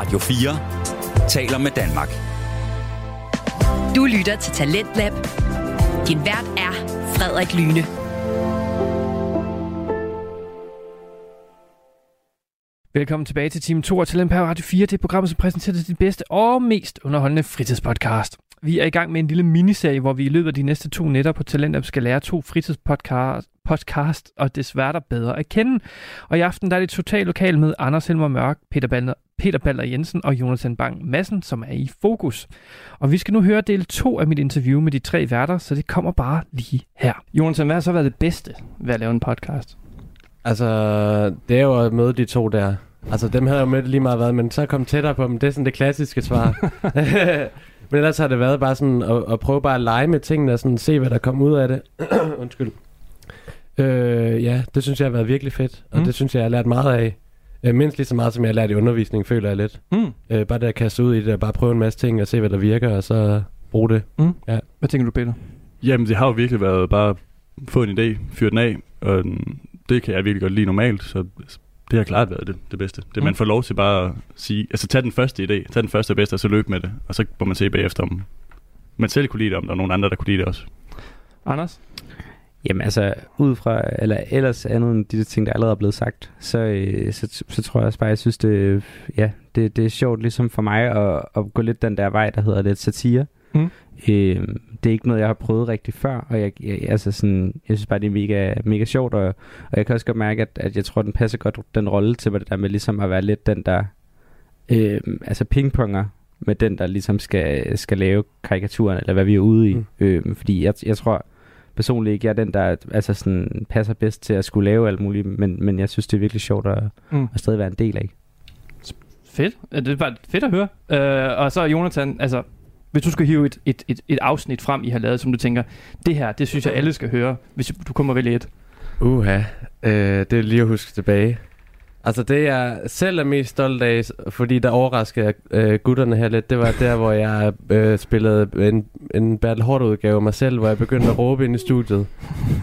Radio 4 taler med Danmark. Du lytter til Talentlab. Din vært er Frederik Lyne. Velkommen tilbage til time 2 af Talent på Radio 4. Det er programmet, som præsenterer dit bedste og mest underholdende fritidspodcast. Vi er i gang med en lille miniserie, hvor vi i løbet af de næste to nætter på Talentlab skal lære to fritidspodcast podcast, og desværre der bedre at kende. Og i aften der er det totalt lokal med Anders Helmer Mørk, Peter Balder, Peter Balder Jensen og Jonathan Bang Madsen, som er i fokus. Og vi skal nu høre del 2 af mit interview med de tre værter, så det kommer bare lige her. Jonathan, hvad har så været det bedste ved at lave en podcast? Altså, det er jo at møde de to der. Altså, dem havde jeg jo mødt lige meget været, men så kom tættere på dem. Det er sådan det klassiske svar. men ellers har det været bare sådan at, at prøve bare at lege med tingene og sådan se, hvad der kommer ud af det. Undskyld. Øh, ja, det synes jeg har været virkelig fedt, og Mm. det synes jeg, jeg har lært meget af. Øh, mindst lige så meget, som jeg har lært i undervisning, føler jeg lidt. Mm. Øh, bare det at kaste ud i det, og bare prøve en masse ting og se, hvad der virker, og så bruge det. Hvad tænker du, Peter? Jamen, det har jo virkelig været bare få en idé, fyre den af, og det kan jeg virkelig godt lide normalt, så det har klart været det, det bedste. Det Mm. man får lov til bare at sige, altså tag den første idé, tag den første og bedste, og så løb med det, og så må man se bagefter, om man selv kunne lide det, om der er nogen andre, der kunne lide det også. Anders? Jamen altså, ud fra, eller ellers andet end de ting, der allerede er blevet sagt, så, øh, så, så, så tror jeg også bare, jeg synes, det, ja, det, det er sjovt ligesom for mig at, at gå lidt den der vej, der hedder lidt satire. Mm. Øh, det er ikke noget, jeg har prøvet rigtig før, og jeg, jeg, altså sådan, jeg synes bare, det er mega, mega sjovt, og, og jeg kan også godt mærke, at, at jeg tror, den passer godt den rolle til, hvad det der med ligesom at være lidt den der, øh, altså pingponger med den, der ligesom skal, skal lave karikaturen, eller hvad vi er ude i. Mm. Øh, fordi jeg, jeg tror personligt ikke, jeg er den, der altså sådan, passer bedst til at skulle lave alt muligt, men, men jeg synes, det er virkelig sjovt at, Mm. at stadig være en del af. Fedt. Det var fedt at høre. Øh, og så Jonathan, altså, hvis du skal hive et, et, et, et afsnit frem, I har lavet, som du tænker, det her, det synes jeg alle skal høre, hvis du kommer vælge et. Uha, øh, det er lige at huske tilbage. Altså det jeg selv er mest stolt af, fordi der overraskede jeg øh, gutterne her lidt, det var der, hvor jeg øh, spillede en, en Battle Hard udgave af mig selv, hvor jeg begyndte at råbe ind i studiet.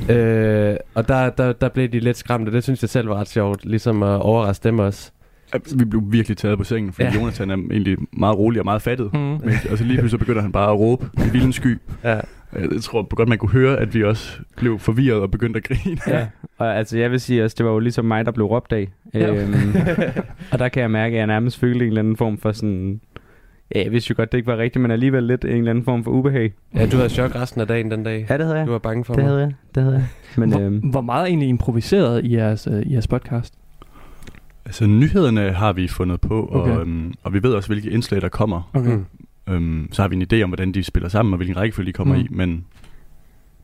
Øh, og der, der, der blev de lidt skræmte, det synes jeg selv var ret sjovt, ligesom at overraske dem også. Altså, Vi blev virkelig taget på sengen, fordi Ja. Jonathan er egentlig meget rolig og meget fattet. Mm. Men, og så lige pludselig så begynder han bare at råbe i vildens sky. Ja. Jeg tror godt, man kunne høre, at vi også blev forvirret og begyndte at grine. Ja. Og altså, jeg vil sige også, det var jo ligesom mig, der blev råbt af. Ja. Øhm, og der kan jeg mærke, at jeg nærmest følte en eller anden form for sådan... Ja, jeg vidste jo godt, det ikke var rigtigt, men alligevel lidt en eller anden form for ubehag. ja, du havde chok resten af dagen den dag. Ja, det havde jeg. Du var bange for Det mig. havde jeg. Det havde jeg. Men Hvor, øhm, hvor meget er egentlig improviseret i jeres, øh, i jeres podcast? Altså, nyhederne har vi fundet på, Okay. og, øhm, og vi ved også, hvilke indslag, der kommer. Okay. Mm. Øhm, så har vi en idé om, hvordan de spiller sammen, og hvilken rækkefølge de kommer Mm. mm. i, men,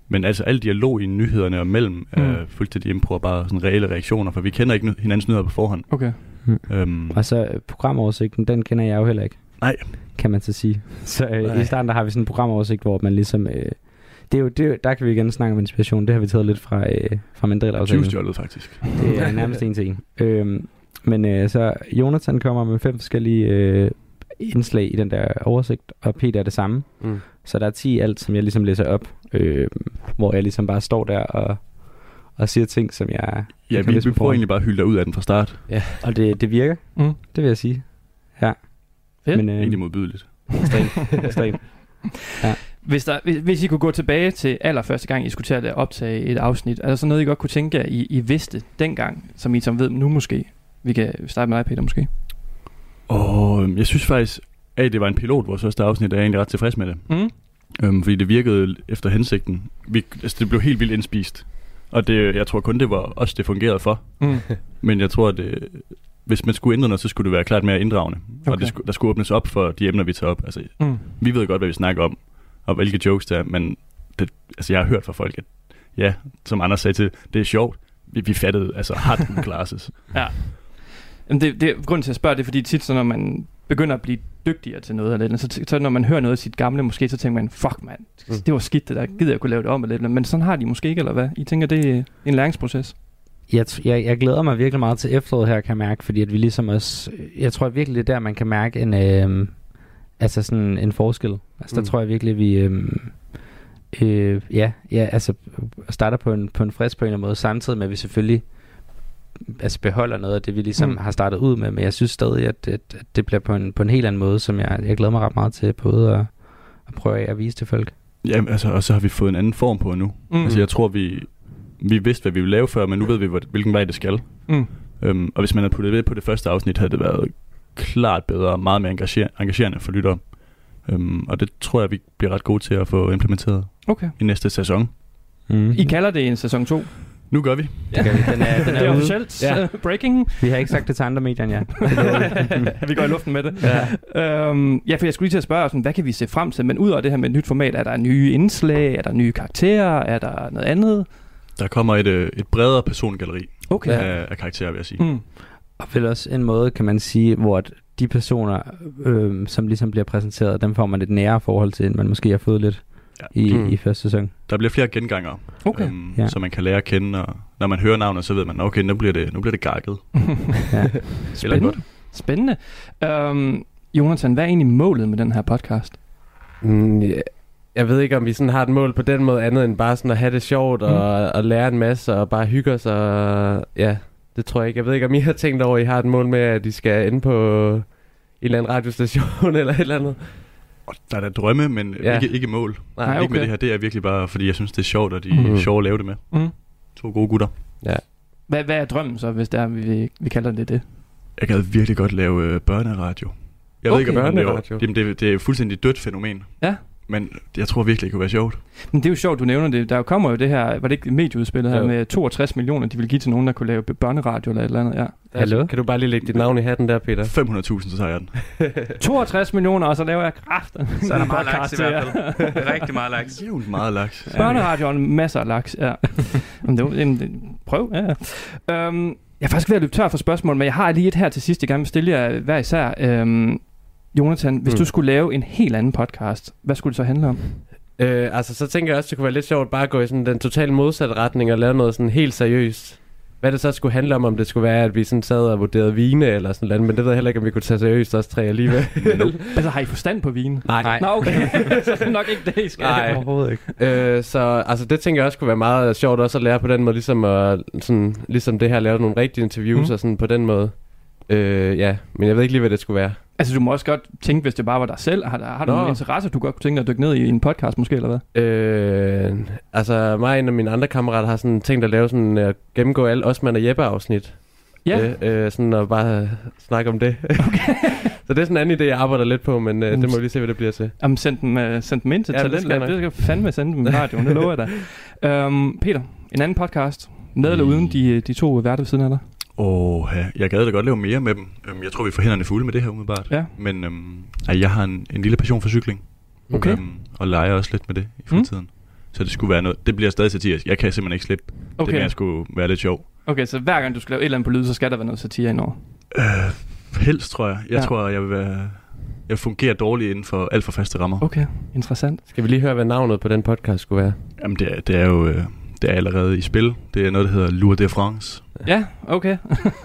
men altså al dialog i nyhederne og mellem mm. Mm. er fuldstændig impro og bare sådan reelle reaktioner, for vi kender ikke hinandens nyheder på forhånd. Okay. Øhm, og så programoversigten, den kender jeg jo heller ikke. Nej. Kan man så sige. Så øh, Nej. i starten der har vi sådan en programoversigt, hvor man ligesom... Øh, det er jo, det er, der kan vi igen snakke om inspiration. Det har vi taget lidt fra, øh, fra Mandrill-aftalen. Tyvstjålet faktisk. Det er nærmest en til en. Øhm, men øh, så Jonathan kommer med fem forskellige øh, indslag i den der oversigt, og Peter er det samme. Mm. Så der er 10 i alt, som jeg ligesom læser op, øh, hvor jeg ligesom bare står der og, og siger ting, som jeg, jeg Ja, vi, vi prøver egentlig bare at hylde dig ud af den fra start. Og det, det virker, Mm. det vil jeg sige. Ja. Fedt. Men, Øh. Egentlig modbydeligt. ekstremt, ekstremt. Hvis, der, hvis, hvis I kunne gå tilbage til allerførste gang, I skulle til at optage et afsnit, er der så noget, I godt kunne tænke jer, I, I vidste dengang, som I som ved nu måske? Vi kan starte med dig, Peter, måske. Og øhm, jeg synes faktisk, at det var en pilot, vores første afsnit, og jeg er egentlig ret tilfreds med det. Mm. Øhm, fordi det virkede efter hensigten. Vi, altså, det blev helt vildt indspist. Og det, jeg tror kun, det var os, det fungerede for. Mm. Men jeg tror, at det, hvis man skulle ændre noget, så skulle det være klart mere inddragende. Okay. Og det skulle, der skulle åbnes op for de emner, vi tager op. Altså, Mm. vi ved godt, hvad vi snakker om, og hvilke jokes der er, men det, altså, jeg har hørt fra folk, at ja, som Anders sagde til, det er sjovt. Vi, vi fattede, altså, hard classes. Ja. Jamen det, det, grunden til at spørge, det er fordi tit, så når man begynder at blive dygtigere til noget, eller, så, så når man hører noget af sit gamle, måske så tænker man, fuck mand, Mm. det var skidt det der, gider jeg kunne lave det om, eller, men sådan har de måske ikke, eller hvad? I tænker, det er en læringsproces? Jeg, jeg, jeg glæder mig virkelig meget til efteråret her, kan jeg mærke, fordi at vi ligesom også, jeg tror virkelig, det er der, man kan mærke en, øh, altså sådan en forskel. Altså der Mm. tror jeg virkelig, vi, øh, øh, ja, ja, altså starter på en, på en frisk på en eller anden måde, samtidig med, at vi selvfølgelig altså beholder noget af det, vi ligesom Mm. har startet ud med, men jeg synes stadig, at, at, at det bliver på en, på en helt anden måde, som jeg, jeg glæder mig ret meget til både at, at prøve af at vise til folk. Ja, altså, og så har vi fået en anden form på nu. Mm. Mm. Altså, jeg tror, vi, vi vidste, hvad vi ville lave før, men nu ved vi, hvor- hvilken vej det skal. Mm. Øhm, og hvis man havde puttet ved på det første afsnit, havde det været klart bedre og meget mere engager- engagerende for lyttere. Øhm, og det tror jeg, vi bliver ret gode til at få implementeret Okay. i næste sæson. Mm. I kalder det en sæson 2? Nu gør vi. Det gør vi. Den er, den det er er ude. officielt. Ja. Ja. Breaking. Vi har ikke sagt det til andre medier, ja. vi går i luften med det. Ja. Øhm, ja, for jeg skulle lige til at spørge, sådan, hvad kan vi se frem til? Men ud over det her med et nyt format, er der nye indslag? Er der nye karakterer? Er der noget andet? Der kommer et, øh, et bredere persongalleri Okay. af, af karakterer, vil jeg sige. Mm. Og vel også en måde, kan man sige, hvor at de personer, øh, som ligesom bliver præsenteret, dem får man et nære forhold til, end man måske har fået lidt Ja. i, Mm. i første sæson. Der bliver flere gengangere, Okay. øhm, Ja. så man kan lære at kende, og når man hører navnet, så ved man, okay, nu bliver det, nu bliver det gakket. Ja. Eller godt. Spændende. Øhm, Jonathan, hvad er egentlig målet med den her podcast? Mm, ja. Jeg ved ikke, om vi sådan har et mål på den måde andet end bare sådan at have det sjovt Mm. og, og lære en masse og bare hygge os. Og, ja, det tror jeg ikke. Jeg ved ikke, om I har tænkt over, at I har et mål med, at I skal inde på en eller anden radiostation eller et eller andet. Og Der er der drømme, men Ja. ja. ikke, ikke mål. Nej, Nej, Ikke med okay. det her. Det er virkelig bare, fordi jeg synes, det er sjovt, og de Mhm. er sjove at lave det med. Mm. To gode gutter. Hvad, hvad er drømmen så, hvis det er, vi, vi kalder det det? Jeg gad virkelig godt lave øh, børneradio. Jeg ved Okay. ikke, om det er, Børneradio. det, er- det er et fuldstændig dødt fænomen. Ja. Men jeg tror virkelig, det kunne være sjovt. Men det er jo sjovt, du nævner det. Der kommer jo det her, var det ikke medieudspillet her, Jo. med 62 millioner, de vil give til nogen, der kunne lave børneradio eller et eller andet. Ja. Hallo? Kan du bare lige lægge dit navn i hatten der, Peter? 500.000, så tager jeg den. 62 millioner, og så laver jeg kraft. Så er der meget laks i hvert fald. Rigtig meget laks. Jævnt meget laks. Børneradio og masser af laks, ja. Men det var en, en prøv, ja. ja. Øhm, jeg er faktisk ved at løbe tør for spørgsmål, men jeg har lige et her til sidst, jeg gerne vil stille jer hver især. Øhm, Jonathan, hvis Mm. du skulle lave en helt anden podcast, hvad skulle det så handle om? Øh, altså, så tænker jeg også, det kunne være lidt sjovt bare at gå i sådan den totalt modsatte retning og lave noget sådan helt seriøst. Hvad det så skulle handle om, om det skulle være, at vi sådan sad og vurderede vine eller sådan noget, men det ved jeg heller ikke, om vi kunne tage seriøst os tre alligevel. Altså, har I forstand på vin? Nej. Nå, okay. så det er nok ikke det, I skal. Nej. Overhovedet ikke. Øh, så altså, det tænker jeg også kunne være meget sjovt også at lære på den måde, ligesom, at, sådan, ligesom det her, lave nogle rigtige interviews mm. og sådan på den måde. Øh, ja, men jeg ved ikke lige, hvad det skulle være. Altså, du må også godt tænke, hvis det bare var dig selv. Har, har du Nå. nogle interesser, du godt kunne tænke dig at dykke ned i, i en podcast måske, eller hvad? Øh, altså, mig og en af mine andre kammerater har sådan tænkt at lave sådan, at gennemgå alle Osman og Jeppe afsnit. Ja. Øh, øh, sådan at bare snakke om det. Okay. så det er sådan en anden idé, jeg arbejder lidt på, men øh, det må vi lige se, hvad det bliver til. Jamen, send dem, uh, send dem ind til Ja, det Talentlab. nok. Det skal jeg fandme sende dem i radioen, det lover jeg dig. Um, Peter, en anden podcast. Med eller uden de, de to værter ved siden af dig? Åh, ja. jeg gad da godt lave mere med dem. Øhm, Jeg tror, vi får hænderne fulde med det her umiddelbart. Ja. Men øhm, jeg har en, en lille passion for cykling. Okay. Øhm, og leger også lidt med det i fremtiden. Mm. Så det skulle være noget. Det bliver stadig satirisk. Jeg kan simpelthen ikke slippe. Okay. Det Okay. mere skulle være lidt sjov. okay, så hver gang du skal lave et eller andet på lyd, så skal der være noget satire indover. Øh, helst, tror jeg. Jeg ja. tror, jeg vil være... Jeg fungerer dårligt inden for alt for faste rammer. Okay, interessant. Skal vi lige høre, hvad navnet på den podcast skulle være? Jamen, det er, det er jo... Øh, det er allerede i spil. Det er noget, der hedder Lour de France, Ja, okay.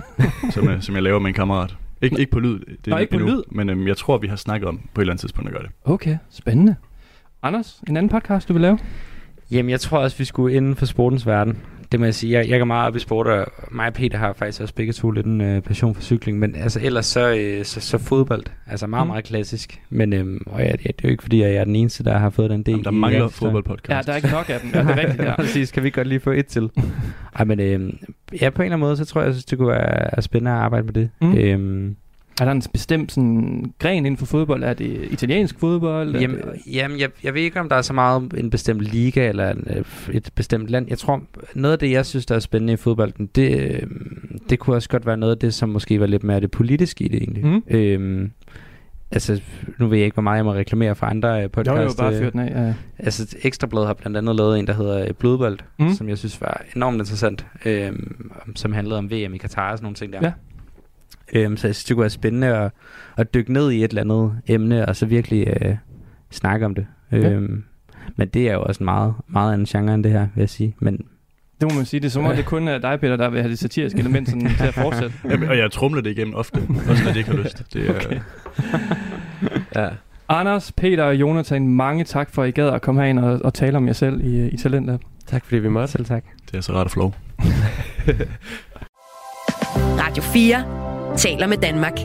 som, jeg, som jeg laver med en kammerat. Ik- ikke på lyd. Det Nå, ikke på endnu, lyd? Men øhm, jeg tror, vi har snakket om på et eller andet tidspunkt at gøre det. Okay, spændende. Anders, en anden podcast, du vil lave? Jamen, jeg tror også, vi skulle inden for sportens verden. Det må jeg sige. Jeg, jeg går meget op i sport, og mig og Peter har faktisk også begge to lidt en øh, passion for cykling. Men altså, ellers så, øh, så, så fodbold. Altså meget, Mm. meget klassisk. Men øhm, og ja, det, det er jo ikke, fordi jeg er den eneste, der har fået den del. Jamen, der i- mangler fodboldpodcast. Ja, der er ikke nok af dem. Ja, det er rigtigt, ja. Præcis, kan vi godt lige få et til. Ej, men øhm, ja, på en eller anden måde, så tror jeg, jeg synes, det kunne være er spændende at arbejde med det. Mm. Øhm, Er der en bestemt sådan, gren inden for fodbold? Er det italiensk fodbold? Jamen, det- jamen jeg, jeg ved ikke, om der er så meget en bestemt liga eller en, øh, et bestemt land. Jeg tror, noget af det, jeg synes, der er spændende i fodbolden, det, øh, det kunne også godt være noget af det, som måske var lidt mere det politiske i det egentlig. Mm. Øhm, altså, nu ved jeg ikke, hvor meget jeg må reklamere for andre øh, Jo, jo, bare fyr den af. Ja. Altså, Ekstrabladet har blandt andet lavet en, der hedder Blodbold, Mm. som jeg synes var enormt interessant, øhm, om- som handlede om VM i Katar og sådan nogle ting der. Ja. Øhm, så jeg synes, det kunne være spændende at, at dykke ned i et eller andet emne, og så virkelig øh, snakke om det. Ja. Øhm, men det er jo også en meget, meget anden genre end det her, vil jeg sige. Men Det må man sige. Det er som om, det kun er dig, Peter, der vil have det satiriske element sådan, til at fortsætte. Jamen, og jeg trumler det igennem ofte, også når det ikke har lyst. Det er, Okay. Ja. Anders, Peter og Jonathan, mange tak for, at I gad at komme herind og, og tale om jer selv i, i Talentlab. Tak fordi vi måtte. selv tak. det er så rart at få lov. Radio 4 taler med Danmark.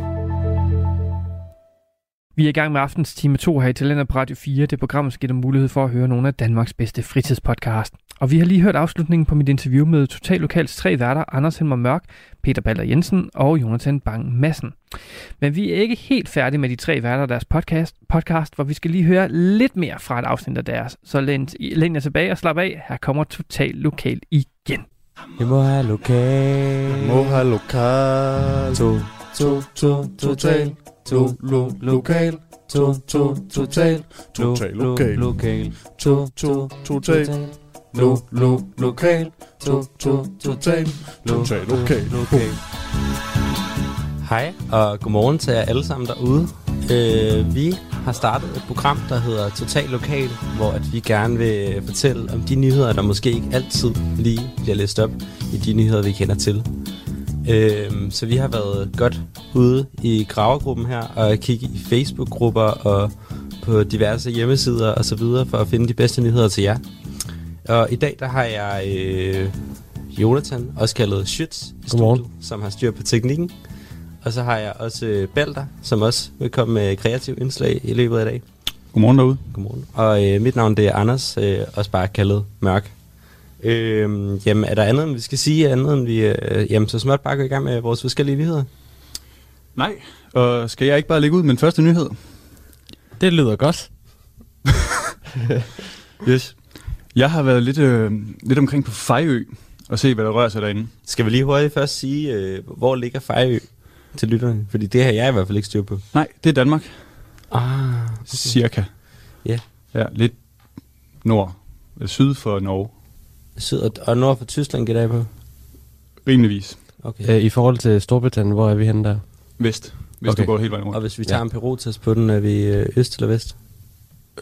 Vi er i gang med aftens time 2 her i Talenter på Radio 4. Det program, som giver dig mulighed for at høre nogle af Danmarks bedste fritidspodcast. Og vi har lige hørt afslutningen på mit interview med Total Lokals tre værter, Anders Helmer Mørk, Peter Baller Jensen og Jonathan Bang Madsen. Men vi er ikke helt færdige med de tre værter af deres podcast, podcast, hvor vi skal lige høre lidt mere fra et afsnit af deres. Så læn, læn jer tilbage og slap af. Her kommer Total Lokal igen. Vi må have lokal. Må have lokal. To, to, to, total. To, lo, lokal. To, to, total. Total lokal. Lokal. To, to, total. Lo, lo, lokal. To, to, total. Total. Lokal. Hej og godmorgen til jer alle sammen derude. Øh, vi har startet et program, der hedder Total Lokal, hvor at vi gerne vil fortælle om de nyheder, der måske ikke altid lige bliver læst op i de nyheder, vi kender til. Øh, så vi har været godt ude i gravergruppen her og kigge i Facebook-grupper og på diverse hjemmesider og så videre for at finde de bedste nyheder til jer. Og i dag der har jeg øh, Jonathan, også kaldet Schütz, i studiet, som har styr på teknikken. Og så har jeg også øh, Balder, som også vil komme med kreativ indslag i løbet af i dag. Godmorgen derude. Godmorgen. Og øh, mit navn det er Anders, øh, også bare kaldet Mørk. Øh, jamen, er der andet, end vi skal sige, andet end vi... Øh, jamen, så småt bare gå i gang med vores forskellige nyheder. Nej, og skal jeg ikke bare lægge ud med den første nyhed? Det lyder godt. Yes. Jeg har været lidt, øh, lidt omkring på Fejø og se, hvad der rører sig derinde. Skal vi lige hurtigt først sige, øh, hvor ligger Fejø til lytterne? Fordi det har jeg i hvert fald ikke styr på. Nej, det er Danmark. Ah, Cirka. Ja. Ja, lidt nord. øh, Syd for Norge. Syd og, og nord for Tyskland gætter jeg på. Rimeligvis. Okay. Øh, I forhold til Storbritannien, hvor er vi henne der? Vest. Hvis Okay. du går hele vejen rundt. Og hvis vi tager Ja. en Peru-test på den, er vi øh, øst eller vest?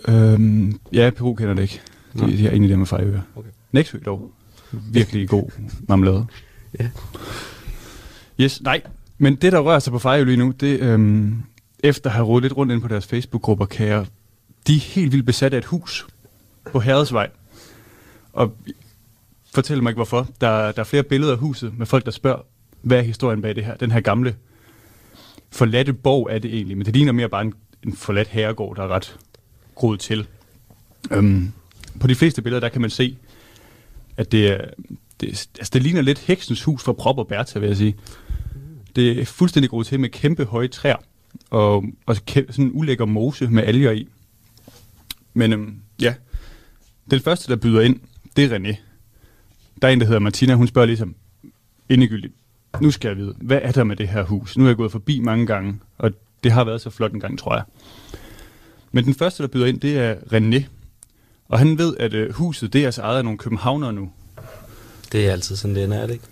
Øhm, ja, Peru kender det ikke. De, Nå. de har egentlig det med Fejøer. Okay. Nexø dog. Virkelig god marmelade. Ja. Yes, nej. Men det, der rører sig på Fejø lige nu, det øhm, efter at have rodet lidt rundt ind på deres Facebook-grupper, kan jeg, de er helt vildt besat af et hus på Herredsvej. Og fortæl mig ikke hvorfor. Der, der er flere billeder af huset med folk, der spørger, hvad er historien bag det her? Den her gamle forladte borg er det egentlig, men det ligner mere bare en, en forladt herregård, der er ret groet til. Øhm, på de fleste billeder, der kan man se, at det, er, det, altså det ligner lidt heksens hus fra Prop og Bertha, vil jeg sige. Det er fuldstændig groet til med kæmpe høje træer, og, og kæmpe, sådan en ulækker mose med alger i. Men øhm, ja, den første, der byder ind, det er René. Der er en, der hedder Martina, hun spørger ligesom indegyldigt, nu skal jeg vide, hvad er der med det her hus? Nu er jeg gået forbi mange gange, og det har været så flot en gang, tror jeg. Men den første, der byder ind, det er René. Og han ved, at øh, huset, det er altså ejet af nogle københavnere nu. Det er altid sådan, det ender, er det ikke?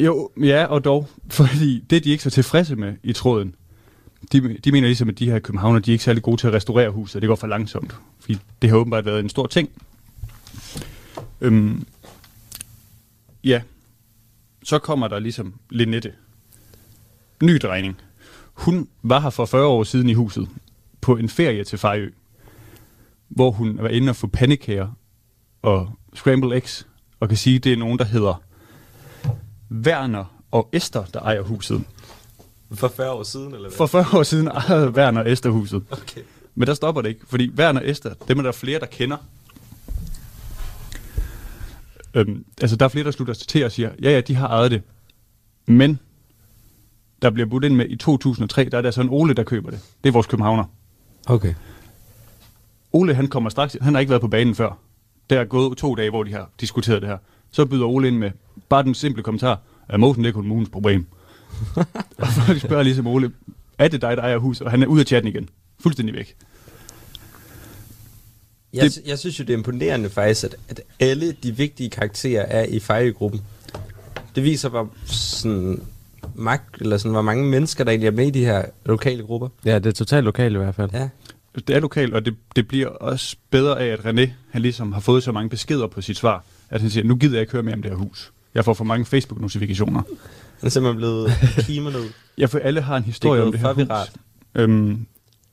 Jo, ja, og dog. Fordi det, de ikke er så tilfredse med i tråden, de, de mener ligesom, at de her københavner, de er ikke særlig gode til at restaurere huset, det går for langsomt. Fordi det har åbenbart været en stor ting. Øhm, ja, så kommer der ligesom Linette. Ny drejning. Hun var her for 40 år siden i huset, på en ferie til Fejø, hvor hun var inde og få pandekager og Scramble eggs, og kan sige, at det er nogen, der hedder Werner og Esther, der ejer huset. For 40 år siden, eller hvad? For 40 år siden ejede Werner og Esther huset. Okay. Men der stopper det ikke, fordi Werner og Esther, dem er der flere, der kender. Øhm, altså, der er flere, der slutter sig til og siger, ja, ja, de har ejet det. Men der bliver budt ind med i 2003, der er der sådan Ole, der køber det. Det er vores københavner. Okay. Ole, han kommer straks, han har ikke været på banen før. Der er gået to dage, hvor de har diskuteret det her. Så byder Ole ind med bare den simple kommentar, at mosen det er kommunens problem. og folk spørger ligesom Ole, er det dig, der ejer huset? Og han er ude af chatten igen. Fuldstændig væk. Jeg, Det- jeg synes jo, det er imponerende faktisk, at, at alle de vigtige karakterer er i Fejø-gruppen. Det viser, hvor, sådan, magt, eller sådan, hvor mange mennesker, der egentlig er med i de her lokale grupper. Ja, det er totalt lokalt i hvert fald. Ja. Det er lokalt, og det, det bliver også bedre af, at René han ligesom har fået så mange beskeder på sit svar, at han siger, nu gider jeg ikke høre mere om det her hus. Jeg får for mange Facebook-notifikationer. Han er simpelthen blevet kimet ud. Ja, for alle har en historie Det om det her hus. viralt. Øhm,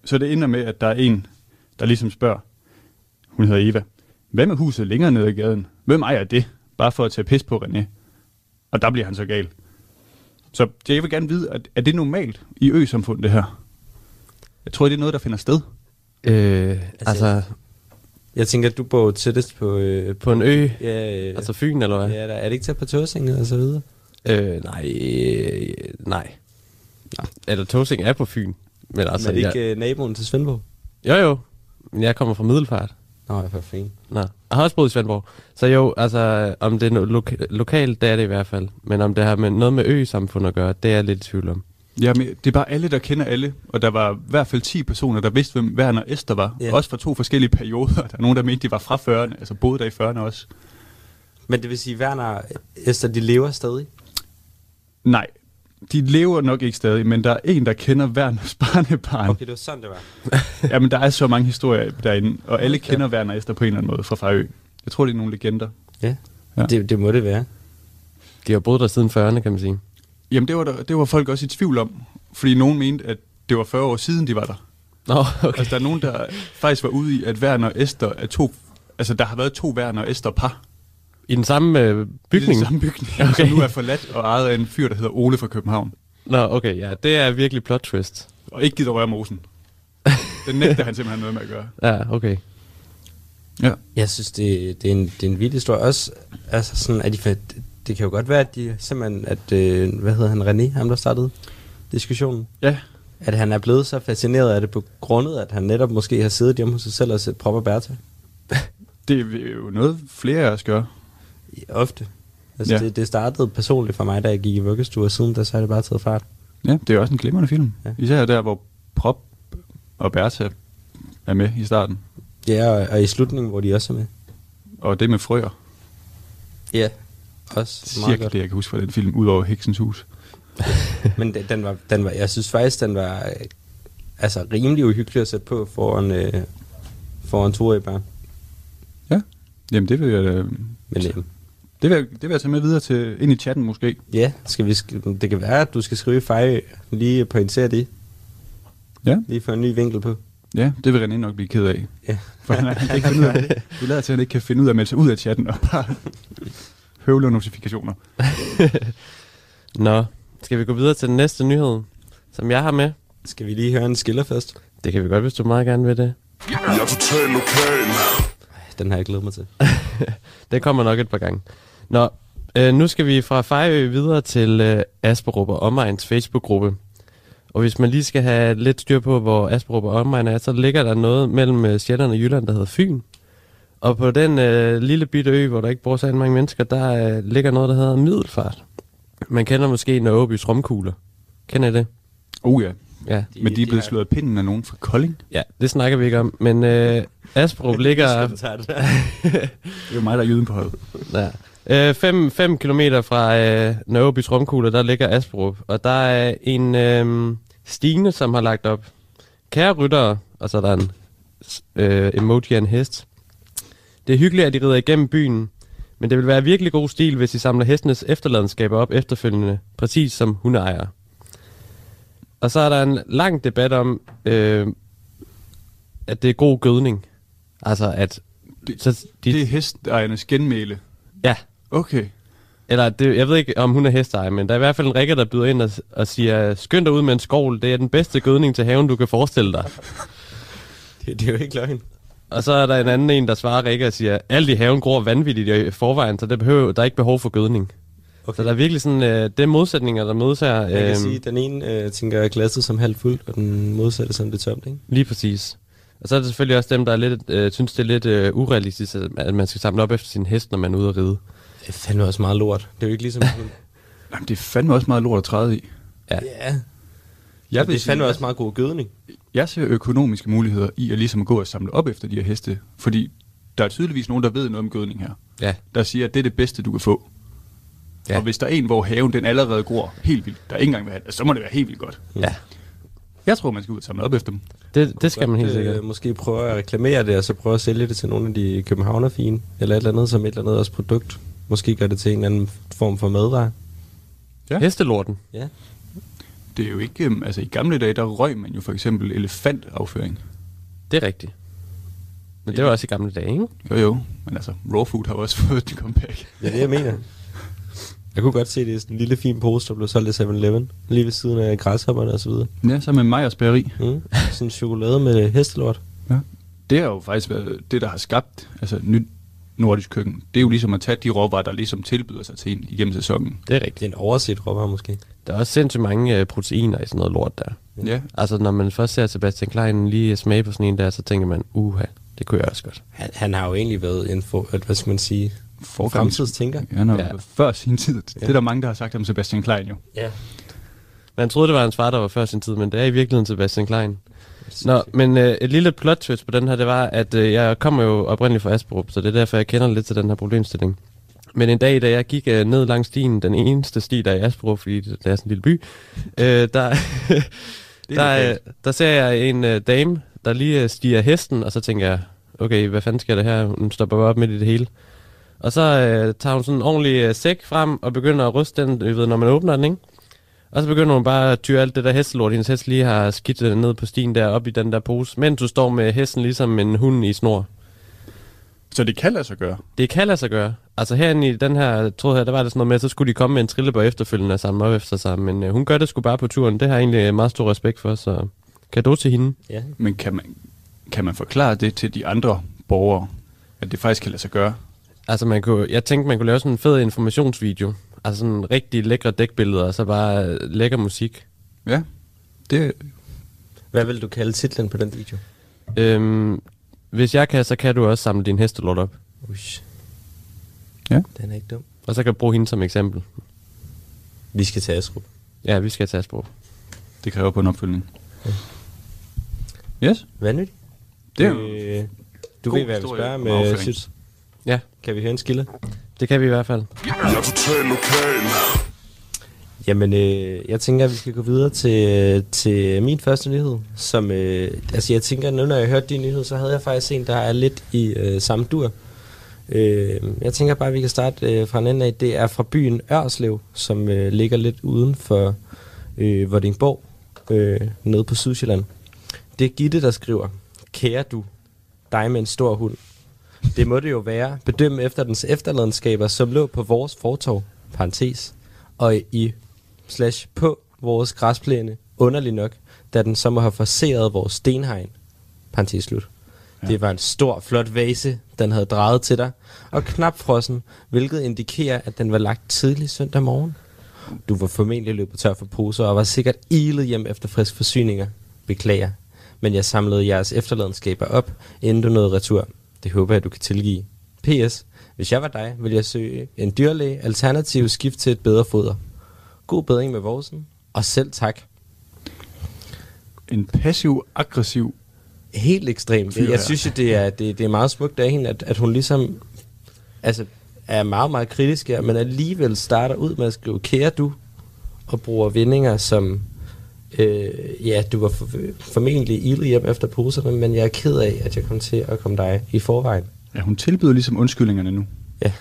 så det ender med, at der er en, der ligesom spørger, hun hedder Eva, hvad med huset længere nede ad gaden? Hvem ejer det? Bare for at tage pis på René. Og der bliver han så gal. Så jeg vil gerne vide, at, er det normalt i ø-samfund, det her? Jeg tror, det er noget, der finder sted. Øh, altså, altså Jeg tænker, at du bor tættest på... Øh, på en ø, ja, øh, altså Fyn eller hvad? ja, der, er det ikke tæt på Tåsinge og så videre? Øh, nej, øh, nej. Eller Tåsing er på Fyn. Men Altså, altså, er det ikke øh, naboen til Svendborg? jo jo, men jeg kommer fra Middelfart. Nå, jeg er for fint. Nå, jeg har også boet i Svendborg. Så jo, altså, om det er no- loka- lokalt, det er det i hvert fald. Men om det har med noget med ø-samfund at gøre, det er jeg lidt i tvivl om. Ja, men det er bare alle, der kender alle. Og der var i hvert fald 10 personer, der vidste, hvem Werner og Esther var. Ja. Også fra to forskellige perioder. Der er nogen, der mente, de var fra 40'erne, altså boede der i 40'erne også. Men det vil sige, Werner og Esther, de lever stadig? Nej, de lever nok ikke stadig, men der er en, der kender Werners barnebarn. Okay, det var sådan, det var. Jamen, der er så mange historier derinde, og alle kender Werner og Esther på en eller anden måde fra Fejø. Jeg tror, det er nogle legender. Ja, Ja. ja. Det, det må det være. De har boet der siden 40'erne, kan man sige. Jamen, det var, der, det var folk også i tvivl om, fordi nogen mente, at det var 40 år siden, de var der. Nå, okay. Altså, der er nogen, der faktisk var ude i, at Werner og Esther er to... Altså, der har været to Werner og Esther par. I den samme øh, bygning? I den samme bygning, okay. som nu er forladt og ejet af en fyr, der hedder Ole fra København. Nå, okay, ja, det er virkelig plot twist. Og ikke gider røre mosen. Den nægter han simpelthen noget med at gøre. Ja, okay. Ja. Jeg synes, det, det, er, en, det er en vild historie. Også, altså sådan, at de, det kan jo godt være, at de simpelthen, at, øh, hvad hedder han, René, ham der startede diskussionen, Ja, at han er blevet så fascineret af det på grundet, at han netop måske har siddet hjemme hos sig selv og set Prop og Bertha. det er jo noget flere af os gør. Ofte. Altså, Ja. det, det startede personligt for mig, da jeg gik i vuggestue, og siden da så har det bare taget fart. Ja, det er også en glimrende film. Ja. Især der, hvor Prop og Bertha er med i starten. Ja, og, og i slutningen, hvor de også er med. Og det med frøer. Ja, også meget Cirka godt. det, jeg kan huske fra den film, udover Heksens Hus. Men den, den, var, den var, jeg synes faktisk, den var øh, altså, rimelig uhyggelig at sætte på foran, øh, foran toårige børn. Jamen, det vil jeg, da- Men øh, det vil, jeg- det vil jeg tage med videre til, ind i chatten måske. ja, skal vi, sk- det kan være, at du skal skrive i Fejø, lige pointere det, Ja, lige få en ny vinkel på. ja det vil René nok blive ked af. Ja. For han, han kan ikke finde ud af det. Du lader til, at han ikke kan finde ud af at melde sig ud af chatten og bare høvle notifikationer. Nå, skal vi gå videre til den næste nyhed, som jeg har med? Skal vi lige høre en skiller først? Det kan vi godt, hvis du meget gerne vil det. Jeg er total lokal. Den har jeg glædet mig til. Det kommer nok et par gange. Nå, øh, nu skal vi fra Fejø videre til øh, Asperup og Omegns Facebook-gruppe. Og hvis man lige skal have lidt styr på, hvor Asperup og Omegn er, så ligger der noget mellem øh, Sjælland og Jylland, der hedder Fyn. Og på den øh, lille bitte ø, hvor der ikke bor så mange mennesker, der øh, ligger noget, der hedder Middelfart. Man kender måske Nørrebys romkugler. Kender I det? Oh ja, Ja. men de er blevet slået af pinden af nogen fra Kolding. Ja, det snakker vi ikke om. Men øh, Asperup ligger... det er jo mig, der er jyden på holdet. Ja. 5 øh, kilometer fra øh, Nørrebys rumkugler, der ligger Asperup. Og der er en øh, Stine, som har lagt op. Kære ryttere, og så er der en øh, emoji af en hest. Det er hyggeligt, at I rider igennem byen, men det vil være virkelig god stil, hvis I samler hestenes efterladenskaber op efterfølgende, præcis som hundeejere. Og så er der en lang debat om, øh, at det er god gødning. Altså, at... Det- så de, Det er hestejernes genmæle. Ja, Okay. eller det, jeg ved ikke, om hun er hesteejer, men der er i hvert fald en række, der byder ind og, og siger, skynd dig ud med en skovl, det er den bedste gødning til haven, du kan forestille dig. det, det er jo ikke løgn. Og så er der en anden en, der svarer Rikke og siger, alt i haven gror vanvittigt i forvejen, så det behøver, der er ikke behov for gødning. Okay. Så der er virkelig sådan, øh, det er modsætninger, der mødes her. Jeg kan øhm, sige, at den ene øh, tænker glasset som halvt fuldt, og den modsatte som det tomt, ikke? Lige præcis. Og så er det selvfølgelig også dem, der er lidt, øh, synes, det er lidt øh, urealistisk, at- man skal samle op efter sin hest, når man er ude at ride. Det er fandme også meget lort. Det er jo ikke ligesom... Jamen, det er fandme også meget lort at træde i. ja, Jeg, det vil er fandme også meget god gødning. jeg ser økonomiske muligheder i at ligesom gå og samle op efter de her heste. Fordi der er tydeligvis nogen, der ved noget om gødning her. Ja. Der siger, at det er det bedste, du kan få. Ja. Ja. Og hvis der er en, hvor haven den allerede gror helt vildt, der ikke engang vil have det, så må det være helt vildt godt. Ja, Jeg tror, man skal ud og samle op efter dem. det, det skal man helt sikkert. Øh, måske prøve at reklamere det, og så prøve at sælge det til nogle af de københavnerfine, eller et eller andet som et eller andet også produkt. Måske gør det til en eller anden form for madvare. Ja. Hestelorten. Ja. Det er jo ikke... øhm, Altså, i gamle dage, der røg man jo for eksempel elefantafføring. Det er rigtigt. Men det var også i gamle dage, ikke? Jo, jo. Men altså, raw food har også fået et comeback. Det er det, jeg mener. Jeg kunne godt se det i sådan en lille fin pose, der blev solgt i 7-Eleven. Lige ved siden af græshopperne og så videre. Ja, så med Meyers Bageri. Mm. Sådan en chokolade med hestelort. Det har jo faktisk været det, der har skabt altså, nyt nordisk køkken. Det er jo ligesom at tage de råvarer, der ligesom tilbyder sig til en igennem sæsonen. Det er Det rigtigt. er en overset råvarer måske. Der er også sindssygt mange øh, proteiner i sådan noget lort der. Ja. Altså, når man først ser Sebastian Klein lige smage på sådan en der, så tænker man, uha, det kunne jeg også godt. Han, han har jo egentlig været en for, at, hvad skal man sige, fremtidstænker. Ja, han har Ja. før sin tid. Det Ja. er der mange, der har sagt om Sebastian Klein jo. Ja. Man troede, det var hans far, der var før sin tid, men det er i virkeligheden Sebastian Klein. Nå, men øh, et lille plot twist på den her, det var, at øh, jeg kommer jo oprindeligt fra Asperup, så det er derfor, jeg kender lidt til den her problemstilling. Men en dag, da jeg gik øh, ned langs stien, den eneste sti, der er i Asperup, fordi det er sådan en lille by, øh, der, der, øh, der ser jeg en øh, dame, der lige øh, stiger hesten, og så tænker jeg, okay, hvad fanden sker der her? Hun stopper bare op midt i det hele. Og så øh, tager hun sådan en ordentlig øh, sæk frem, og begynder at ryste den, øh, ved, når man åbner den, ikke? Og så begynder hun bare at tyre alt det der hestelort, hendes hest lige har skidt øh, ned på stien der, op i den der pose, mens du står med hesten ligesom en hund i snor. Så det kan lade sig gøre. Det kan lade sig gøre. Altså herinde i den her tråd her, der var det sådan noget med, at så skulle de komme med en trillebør efterfølgende og samle op efter sig. Men øh, hun gør det sgu bare på turen. Det har jeg egentlig meget stor respekt for, så kado til hende. Ja. Men kan man, kan man forklare det til de andre borgere, at det faktisk kan lade sig gøre? Altså man kunne, jeg tænkte, man kunne lave sådan en fed informationsvideo. Altså sådan rigtig lækre dækbilleder, og så bare øh, lækker musik. Ja, det, Hvad vil du kalde titlen på den video? Øhm, hvis jeg kan, så kan du også samle din hestelort op. Ush. Ja. Den er ikke dum. Og så kan du bruge hende som eksempel. Vi skal til Asrup. Ja, vi skal tage sprog. det kræver på en opfølgning. Yes, Vanvittigt. det er. Øh, du God ved, hvad jeg vil historie spørge om med. Syds. Ja. Kan vi høre en skille? Det kan vi i hvert fald. Jamen, øh, jeg tænker, at vi skal gå videre til, til min første nyhed, som, øh, altså jeg tænker, nu når jeg hørte din nyhed, så havde jeg faktisk en, der er lidt i øh, samme dur. Øh, jeg tænker bare, at vi kan starte øh, fra en ende af. Det er fra byen Ørslev, som øh, ligger lidt uden for øh, Vordingborg, øh, nede på Sydsjælland. Det er Gitte, der skriver, Kære du, dig med en stor hund. Det må det jo være. Bedøm efter dens efterladenskaber, som lå på vores fortov, parentes, og i slash på vores græsplæne, underlig nok, da den så må have forseret vores stenhegn, parentes slut. Ja. Det var en stor, flot vase, den havde drejet til dig, og knap frossen, hvilket indikerer, at den var lagt tidlig søndag morgen. Du var formentlig løbet tør for poser, og var sikkert ilet hjem efter frisk forsyninger. Beklager. Men jeg samlede jeres efterladenskaber op, inden du nåede retur. Det håber jeg, du kan tilgive. P.S. Hvis jeg var dig, ville jeg søge en dyrlæge alternativ skift til et bedre foder. God bedring med vorsen, og selv tak. En passiv-aggressiv... Helt ekstremt. Jeg synes jo, det er, det, det er meget smukt af hende, at, at hun ligesom altså, er meget, meget kritisk her, men alligevel starter ud med at skrive, kære du, og bruger vendinger som, øh, ja, du var for, formentlig ildet hjem efter poserne, men jeg er ked af, at jeg kom til at komme dig i forvejen. Ja, hun tilbyder ligesom undskyldningerne nu. Ja.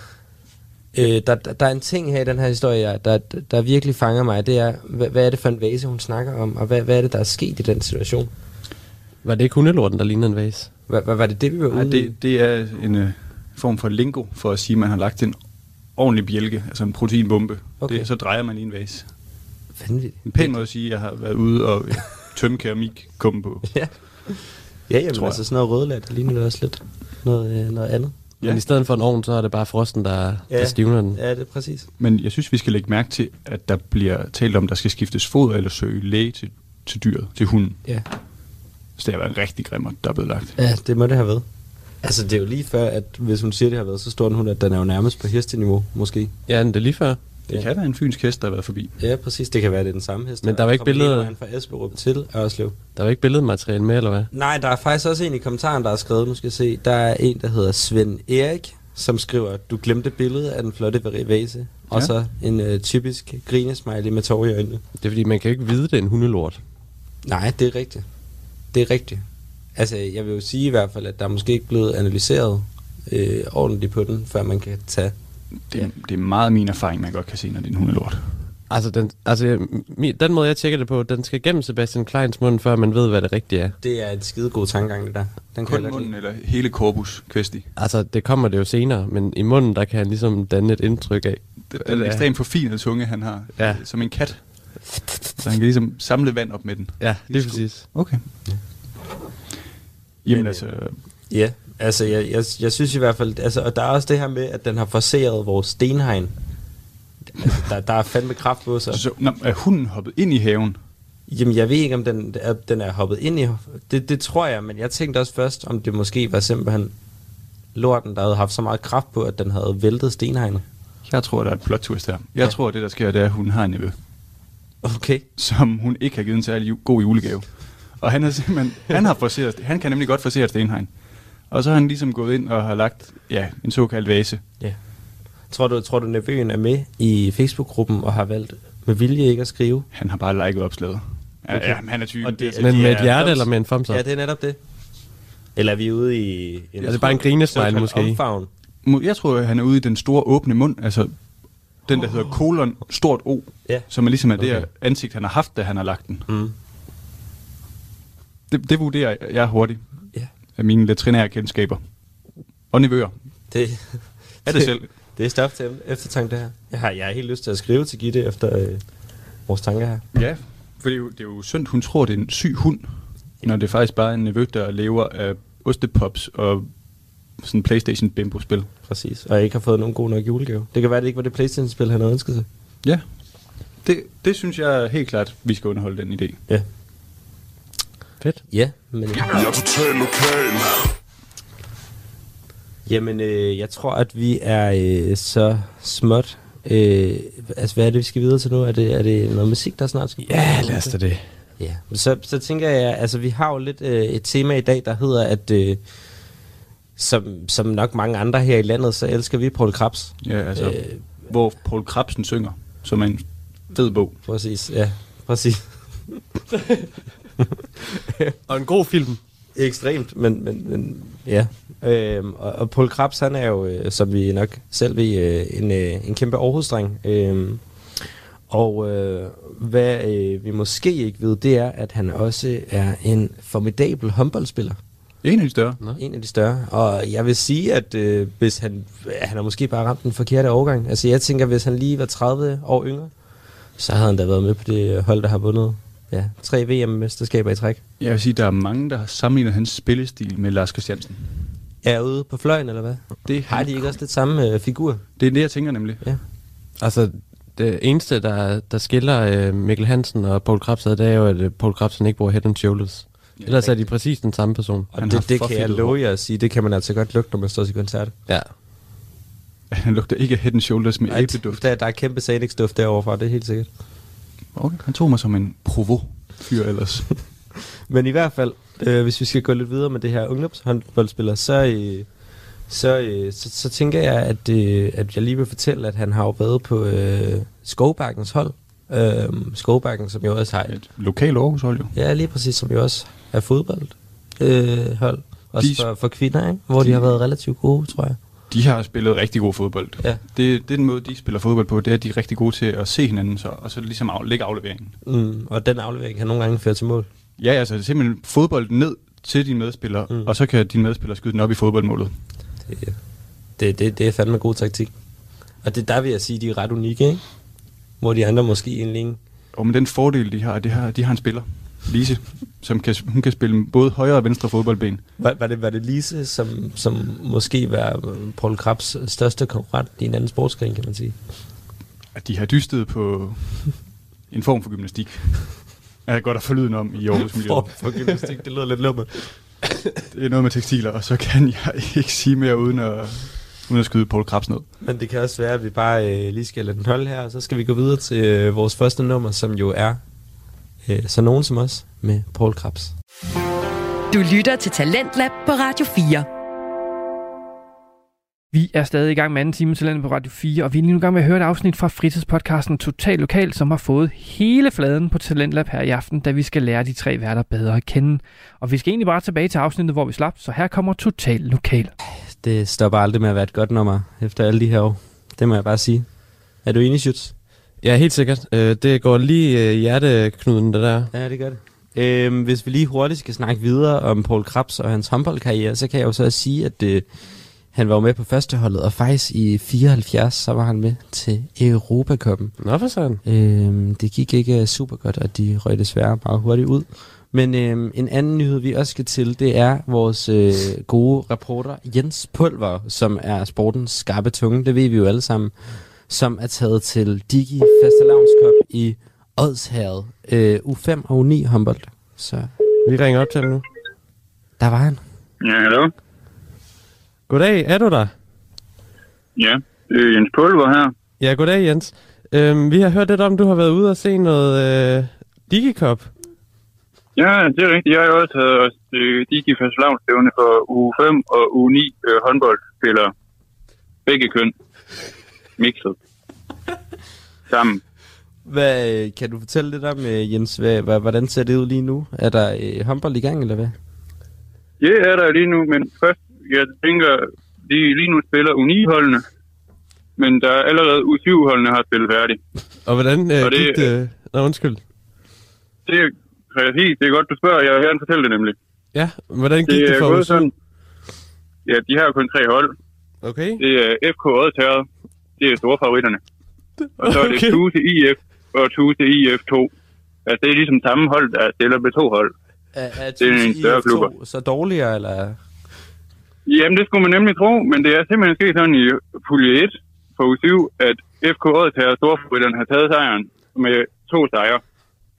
Øh, der, der, der er en ting her i den her historie, der, der virkelig fanger mig, det er, hvad, hvad er det for en vase, hun snakker om, og hvad, hvad er det, der er sket i den situation? Var det ikke hundelorten, der lignede en vase? Hvad, hvad var det det, vi var Nej, ude i? det, det er en øh, form for lingo for at sige, at man har lagt en ordentlig bjælke, altså en proteinbombe. Okay. Det, så drejer man i en vase. Vanvittigt. En pæn måde at sige, at jeg har været ude og øh, tømme keramik komme på. Ja. Ja, jamen, Tror jeg. altså sådan noget rødlat, ligner det også lidt noget, øh, noget andet. Ja. Men i stedet for en ovn, så er det bare frosten, der, Ja. der stivner den. Ja, det er præcis. Men jeg synes, vi skal lægge mærke til, at der bliver talt om, at der skal skiftes foder eller søge læge til, til dyret, til hunden. Ja. Så det har været rigtig grimmer, der er blevet lagt. Ja, det må det have været. Altså, det er jo lige før, at hvis hun siger, det har været så stor en hund, at den er jo nærmest på hesteniveau, måske. Ja, det er lige før. Det Ja. kan være en fynsk hest, der har været forbi. Ja, præcis. Det kan være, det er den samme hest. Men der var ikke billeder- fra Esbjerg til Ørslev. Der var ikke billedmateriale med, eller hvad? Nej, der er faktisk også en i kommentaren, der er skrevet, nu skal jeg se. Der er en, der hedder Svend Erik, som skriver, du glemte billedet af den flotte vase. Og Ja. så en øh, typisk grinesmiley med tår i øjnene. Det er fordi, man kan jo ikke vide, det er en hundelort. Nej, det er rigtigt. Det er rigtigt. Altså, jeg vil jo sige i hvert fald, at der er måske ikke blevet analyseret øh, ordentligt på den, før man kan tage... Det, Ja. ja. det er meget min erfaring, man godt kan se, når det er en hundelort. Altså, den, altså den måde, jeg tjekker det på, den skal gennem Sebastian Kleins mund, før man ved, hvad det rigtige er. Det er en skide god tankegang, det der. Den Kun munden lide. eller hele korpus kvæsti. Altså, det kommer det jo senere, men i munden, der kan han ligesom danne et indtryk af. den Ja. ekstremt forfinede tunge, han har. Ja. Som en kat. Så han kan ligesom samle vand op med den. Ja, lige præcis. Okay. Jamen Men, altså, Ja, altså jeg, jeg, jeg synes i hvert fald, altså, og der er også det her med, at den har forseret vores stenhegn. Altså, der, der er fandme kraft på sig. så, nå, er hunden hoppet ind i haven? Jamen, jeg ved ikke, om den er, den er hoppet ind i... Det, det tror jeg, men jeg tænkte også først, om det måske var simpelthen lorten, der havde haft så meget kraft på, at den havde væltet stenhegnet. Jeg tror, der er et plot twist her. Jeg Ja. tror, det der sker, det er, at hun har en nevø, Okay. som hun ikke har givet en særlig god julegave. Og han, er simpelthen, han, har forseret, han kan nemlig godt forsere stenhegn. Og så har han ligesom gået ind og har lagt ja, en såkaldt vase. Ja. Tror du, tror du, nevøen er med i Facebook-gruppen og har valgt med vilje ikke at skrive? Han har bare liket opslaget. Ja, Okay. ja, han er typen. Og det- Det, Men de med er et hjerte eller med en thumbs up? Ja, det er netop det. Eller er vi ude i... En Er det bare en grinesmiley såkaldt måske? Omfavn? Jeg tror, at han er ude i den store åbne mund. Altså den, der hedder kolon, stort O. Ja. Som er ligesom er det Okay. okay. ansigt, han har haft, da han har lagt den. Mm. Det, det vurderer jeg hurtigt Ja. Af mine veterinære kendskaber. Og nevøer. Det, Er det selv? det er stof til eftertanke, det her. Jeg har, jeg har helt lyst til at skrive til Gitte efter øh, vores tanker her. Ja, for det er, jo, det er jo synd, hun tror, det er en syg hund, når det faktisk bare er en nevø, der lever af ostepops og sådan Playstation bimbo-spil. Præcis. Og jeg ikke har fået nogen god nok julegave. Det kan være, det ikke var det Playstation-spil, han havde ønsket sig. Ja, det, det synes jeg helt klart, vi skal underholde den idé. Ja. Fedt. Ja, men... Jeg er total lokal. Jamen, øh, jeg tror, at vi er øh, så småt... Øh, altså, hvad er det, vi skal videre til nu? Er det, er det noget musik, der snart skal? Ja, lad os da det. Ja, så, så tænker jeg, altså vi har jo lidt øh, et tema i dag, der hedder, at øh, som, som nok mange andre her i landet, så elsker vi Paul Krabs. Ja, altså, øh, hvor Paul Krabsen synger, som er en fed bog. præcis, ja, præcis. Og en god film. Ekstremt, men, men, men ja. Øhm, og, og Paul Krabs, han er jo, øh, som vi nok selv ved, øh, en, øh, en kæmpe Aarhus-dreng. Øhm, og øh, hvad øh, vi måske ikke ved, det er, at han også er en formidabel håndboldspiller. En af de større. En af de større. Og jeg vil sige, at øh, hvis han, han har måske bare ramt den forkerte årgang. Altså jeg tænker, hvis han lige var 30 år yngre, så havde han da været med på det hold, der har vundet ja, tre VM-mesterskaber i træk. Jeg vil sige, der er mange, der har sammenlignet hans spillestil med Lars Christiansen. Er ude på fløjen, eller hvad? Det, Har de ikke også lidt samme øh, figur? det er det, jeg tænker nemlig. Altså, det eneste, der, der skiller øh, Mikkel Hansen og Paul Krabs ad, det er jo, at øh, Paul Krabsen ikke bruger head and shoulders. Ja, Ellers er de præcis den samme person. Og Han det, det kan jeg love jer at sige, det kan man altså godt lugte, når man står til koncert. Ja. Han lugter ikke af head and shoulders med æbleduft. Der, der er kæmpe Sanix-duft derovre fra, det er helt sikkert. Okay, han tog mig som en provo-fyr ellers. Men i hvert fald, øh, hvis vi skal gå lidt videre med det her ungdomshåndboldspiller, så, øh, så, øh, så, så tænker jeg, at, øh, at jeg lige vil fortælle, at han har jo været på øh, Skovbakkens hold. Øh, Skovbakken, som jo også har et, Et lokalt Aarhus-hold jo. ja, lige præcis, som jo også er fodbold øh, hold. Også De- for, for kvinder, ikke? hvor de, de- har været relativt gode, tror jeg. De har spillet rigtig god fodbold. Ja. Det, det er den måde, de spiller fodbold på, det er, at de er rigtig gode til at se hinanden, så, og så ligesom af, lægge afleveringen. Mm, og den aflevering kan nogle gange føre til mål. Ja, altså det er simpelthen fodbold ned til dine medspillere, Mm. og så kan dine medspillere skyde den op i fodboldmålet. Det, det, det, det er fandme god taktik. Og det der vil jeg sige, de er ret unikke, ikke? Hvor de andre måske egentlig ikke... Og med den fordel, de har, det har de har en spiller, Lise, som kan, hun kan spille både højre og venstre fodboldben. Var, var, det, var det Lise, som, som måske var øh, Paul Krabs største konkurrent i en anden sportsgren, kan man sige? At de har dystet på en form for gymnastik. Er godt at få lyden om i Aarhus Miljø. For, for gymnastik, det lyder lidt lumme. Det er noget med tekstiler, og så kan jeg ikke sige mere uden at, uden at skyde Paul Krabs ned. Men det kan også være, at vi bare øh, lige skal lade den holde her, og så skal vi gå videre til øh, vores første nummer, som jo er så nogen som os med Paul Krabs. Du lytter til Talentlab på Radio 4. Vi er stadig i gang med anden time til på Radio 4, og vi er lige nu i gang med at høre et afsnit fra fritidspodcasten Total Lokal, som har fået hele fladen på Talentlab her i aften, da vi skal lære de tre værter bedre at kende. Og vi skal egentlig bare tilbage til afsnittet, hvor vi slap, så her kommer Total Lokal. Det stopper aldrig med at være et godt nummer efter alle de her år. Det må jeg bare sige. Er du enig, Schütz? Ja, helt sikkert. Øh, det går lige øh, hjerteknuden, det der. Ja, det gør det. Øhm, hvis vi lige hurtigt skal snakke videre om Paul Krabs og hans håndboldkarriere, så kan jeg jo så sige, at øh, Han var jo med på førsteholdet, og faktisk i 74, så var han med til Europacupen. Nå for sådan. Øhm, det gik ikke øh, super godt, og de røg desværre meget hurtigt ud. Men øhm, en anden nyhed, vi også skal til, det er vores øh, gode reporter Jens Pulver, som er sportens skarpe tunge, det ved vi jo alle sammen, som er taget til Digi Fastelavnskop i Odsherred, øh, U5 og U9 håndbold. Så Vi ringer op til ham nu. der var han. Ja, hallo? Goddag, er du der? Ja, det er Jens Pulver her. Ja, goddag Jens. Øhm, vi har hørt lidt om, du har været ude og se noget øh, Digicop. Ja, det er rigtigt. Jeg har også taget os til Digi Festivalstævne for uge 5 og uge 9 øh, håndboldspillere. Begge køn. Mixet. Sammen. Hvad, øh, kan du fortælle lidt om, øh, Jens, hvad, hvad, hvordan ser det ud lige nu? Er der øh, håndbold i gang, eller hvad? Det er der lige nu, men først, jeg tænker, de lige nu spiller U9-holdene. Men der er allerede U7-holdene har spillet færdigt. Og hvordan øh, Og det- gik det? Nå, undskyld. Det er præcis, det er godt, du spørger. Jeg vil gerne fortælle det nemlig. Ja, hvordan gik Det det, for gået os? sådan. Ja, de har jo kun tre hold. Okay. Det er FK Oddterret. Det er store favoritterne. Og så er det Okay. Tuse IF og Tuse IF 2. Altså, det er ligesom samme hold, der stiller med to hold. Er, er Det er en større klubber. så dårligere, eller? Jamen, det skulle man nemlig tro, men det er simpelthen sket sådan i pulje 1 på uge 7, at FK Oddterret storfavoritterne har taget sejren med to sejre.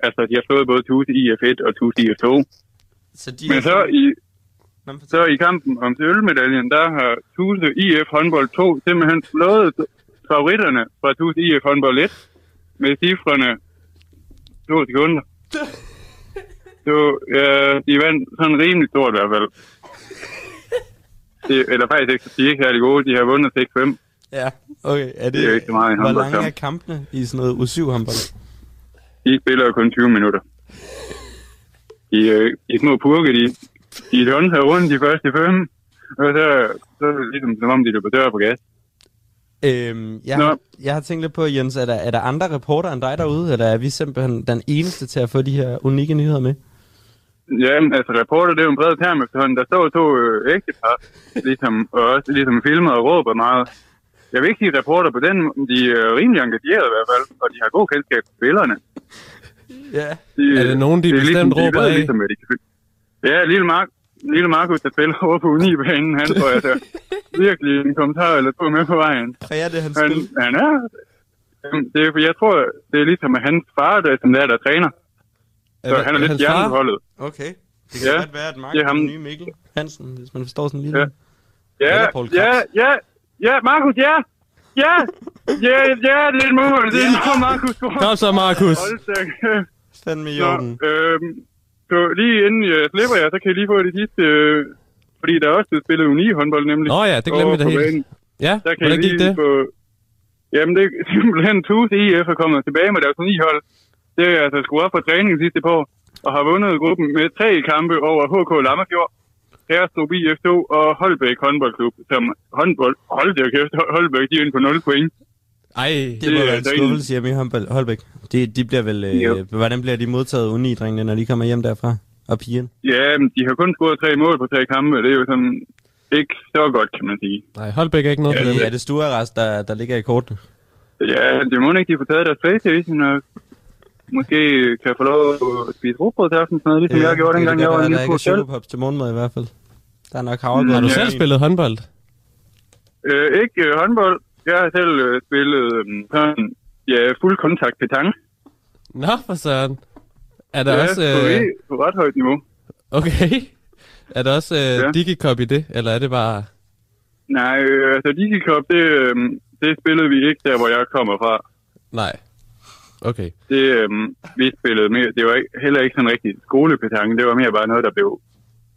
Altså, de har slået både Tuse IF 1 og Tuse IF 2. Så de Men så i, så i kampen om sølvmedaljen, der har Tuse IF håndbold 2 simpelthen slået favoritterne fra Tuse IF håndbold 1 med cifrene to sekunder. Så ja, de vandt sådan rimelig stort i hvert fald. Det, eller faktisk ikke, de er ikke særlig gode. De har vundet 6-5. Ja, okay. Er det, Det er ikke så meget i Hvor lange er kampene i sådan noget U7 håndbold? De spiller jo kun 20 minutter. De, øh, de små purke, de, de donser rundt de første fem, og så, så er det ligesom som om, de løber dør på gas. Øhm, jeg, har, jeg har tænkt lidt på, Jens, er der, er der andre reporter end dig derude, eller er vi simpelthen den eneste til at få de her unikke nyheder med? Ja, altså reporter, det er jo en bred term efterhånden. Der står to øh, ægtepar, ligesom, og også ligesom filmer og råber meget. Jeg vil ikke sige reporter på den, måde, de er rimelig engageret i hvert fald, og de har god kendskab til spillerne. Ja. De, Er det nogen, de det er bestemt ligesom, råber de ved, af? Ligesom, de kan. Ja, lille, Mark, lille Markus, der spiller over på Unibanen, han får altså virkelig en kommentar eller to med på vejen. Præger det hans Han, spil? han er... Det er, for jeg tror, det er ligesom at hans far, der, som der, er, der træner. Så Er han er lidt hans stjernen far? på holdet. Okay. Det kan Ja, godt være, at Mark det er ham. den nye Mikkel Hansen, hvis man forstår sådan lige Ja. Ja, ja, ja, ja, Markus, ja! Ja! Ja, ja, det er et mål. Det er et mål, Markus. Kom så, Markus. Hold da kæft. Fandme i Nå, orden. øhm, så lige inden jeg slipper jer, så kan jeg lige få det sidste, øh, fordi der er også blevet spillet uni håndbold nemlig. Nå ja, det glemte vi da helt. banen. Ja, Der kan hvordan jeg gik lige det? Få... Jamen, det er simpelthen Tuse IF er kommet tilbage med deres ni hold. Det er altså skruet op på træningen sidste på, og har vundet gruppen med tre kampe over HK Lammerfjord, Herstrup IF2 og Holbæk håndboldklub, som håndbold, hold da kæft, Holbæk, de er inde på 0 point. Ej, Det må det er være en ikke- skuffelse hjemme i Holbæk. De, de bliver vel, Jo. øh, hvordan bliver de modtaget uni når de kommer hjem derfra? Og pigen? Ja, men de har kun scoret tre mål på tre kampe, det er jo sådan ikke så godt, kan man sige. nej, Holbæk er ikke noget Ja, for dem. Er det Stuarest, der, der ligger i kortene? Ja, det må ikke, de får taget deres Playstation, og måske kan få lov at spise råbrød til aften, sådan noget, ligesom jeg gjorde dengang, jeg var en Der lille er på selv. chokopops til morgenmad i hvert fald. Der er nok havregrød. Har du Ja. selv spillet håndbold? Øh, ikke øh, håndbold. Jeg har selv øh, spillet øh, sådan, ja, fuld kontakt petang. Nå, for søren. Er der ja, også... på, Øh, på ret højt niveau. okay. Er der også øh, Ja. Digicop i det, eller er det bare... Nej, øh, altså Digicop, det, øh, det spillede vi ikke der, hvor jeg kommer fra. Nej. Okay. Det, øh, vi spillede mere, det var ikke, heller ikke sådan rigtig skolepetang. Det var mere bare noget, der blev,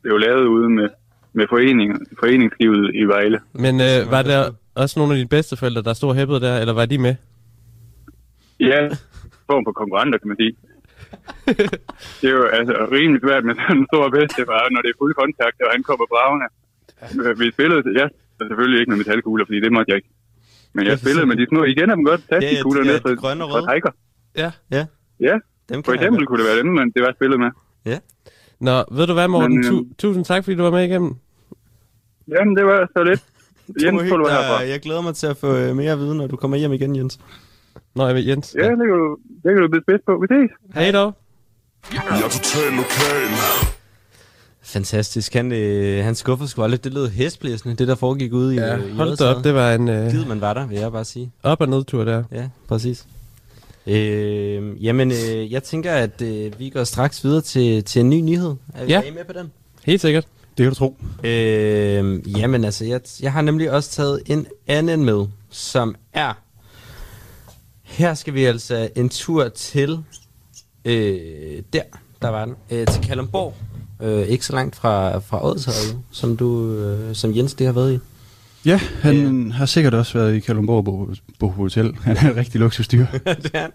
blev lavet ude med, med foreninger, foreningslivet i Vejle. Men øh, var der også nogle af dine bedsteforældre, der stod og hæppede der, eller var de med? Ja, form for konkurrenter, kan man sige. det er jo altså rimelig svært med sådan en stor bedstefar, når det er fuld kontakt, og han kommer bravende. Øh, Vi spillede, ja, selvfølgelig ikke med metalkugler, fordi det måtte jeg ikke. Men jeg spillede med de små, I kender dem godt, plastikkugler ja, ned de fra, fra røde. Tiger. Ja. Ja, Ja, dem for eksempel kunne det være dem, men det var spillet med. Nå, ved du hvad, Morten? Men, øh, Tu- tusind tak, fordi du var med igennem. Jamen, det var så lidt. Du Jens må hygge Polo dig. herfra. Jeg glæder mig til at få øh, mere viden, når du kommer hjem igen, Jens. Nå, jeg ved Jens. Ja, det kan du, det kan du blive spids på. Vi ses. Hej dog. Jeg er total lokal. Fantastisk. Han, øh, han skuffer sgu aldrig. Det lød hæsblæsende, det der foregik ude i Ja, i hold da op, det var en øh, Gid man var der, vil jeg bare sige. op- og nedtur der. Ja, præcis. Øh, jamen, øh, jeg tænker, at øh, vi går straks videre til, til en ny nyhed. Er, vi Ja. er I med på den? Helt sikkert. Det kan du tro. Øh, jamen altså, jeg, jeg har nemlig også taget en anden med, som er... Her skal vi altså en tur til... Øh, der, der var den. Øh, til Kalundborg. Øh, ikke så langt fra, fra jo, som, du, øh, som Jens det har været i. Ja, han øh. har sikkert også været i Kalundborg på, på hotel. Han er en rigtig luksusdyr. det er han.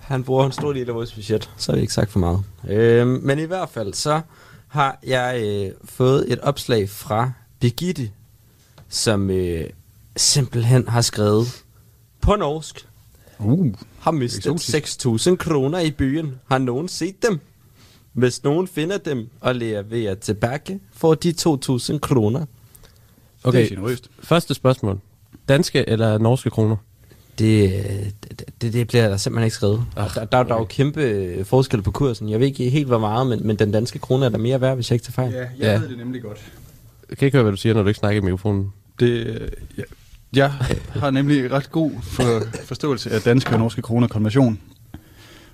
Han bruger en stor del af vores budget, så har vi ikke sagt for meget. Øh, men i hvert fald, så har jeg øh, fået et opslag fra Birgitte, som øh, simpelthen har skrevet på norsk. Uh, Har mistet Eksotisk. 6.000 kroner i byen. Har nogen set dem? Hvis nogen finder dem og leverer tilbage, får de 2.000 kroner. det Okay, er generøst. første spørgsmål. Danske eller norske kroner? Det, det, det, bliver der simpelthen ikke skrevet. Ach, der, der, der er jo kæmpe forskel på kursen. Jeg ved ikke helt, hvor meget, men, men den danske krone er der mere værd, hvis jeg ikke tager fejl. Ja, jeg Ja. ved det nemlig godt. Jeg kan ikke høre, hvad du siger, når du ikke snakker i mikrofonen. Det, øh, ja, jeg har nemlig ret god for, forståelse af danske og norske kroner konversion.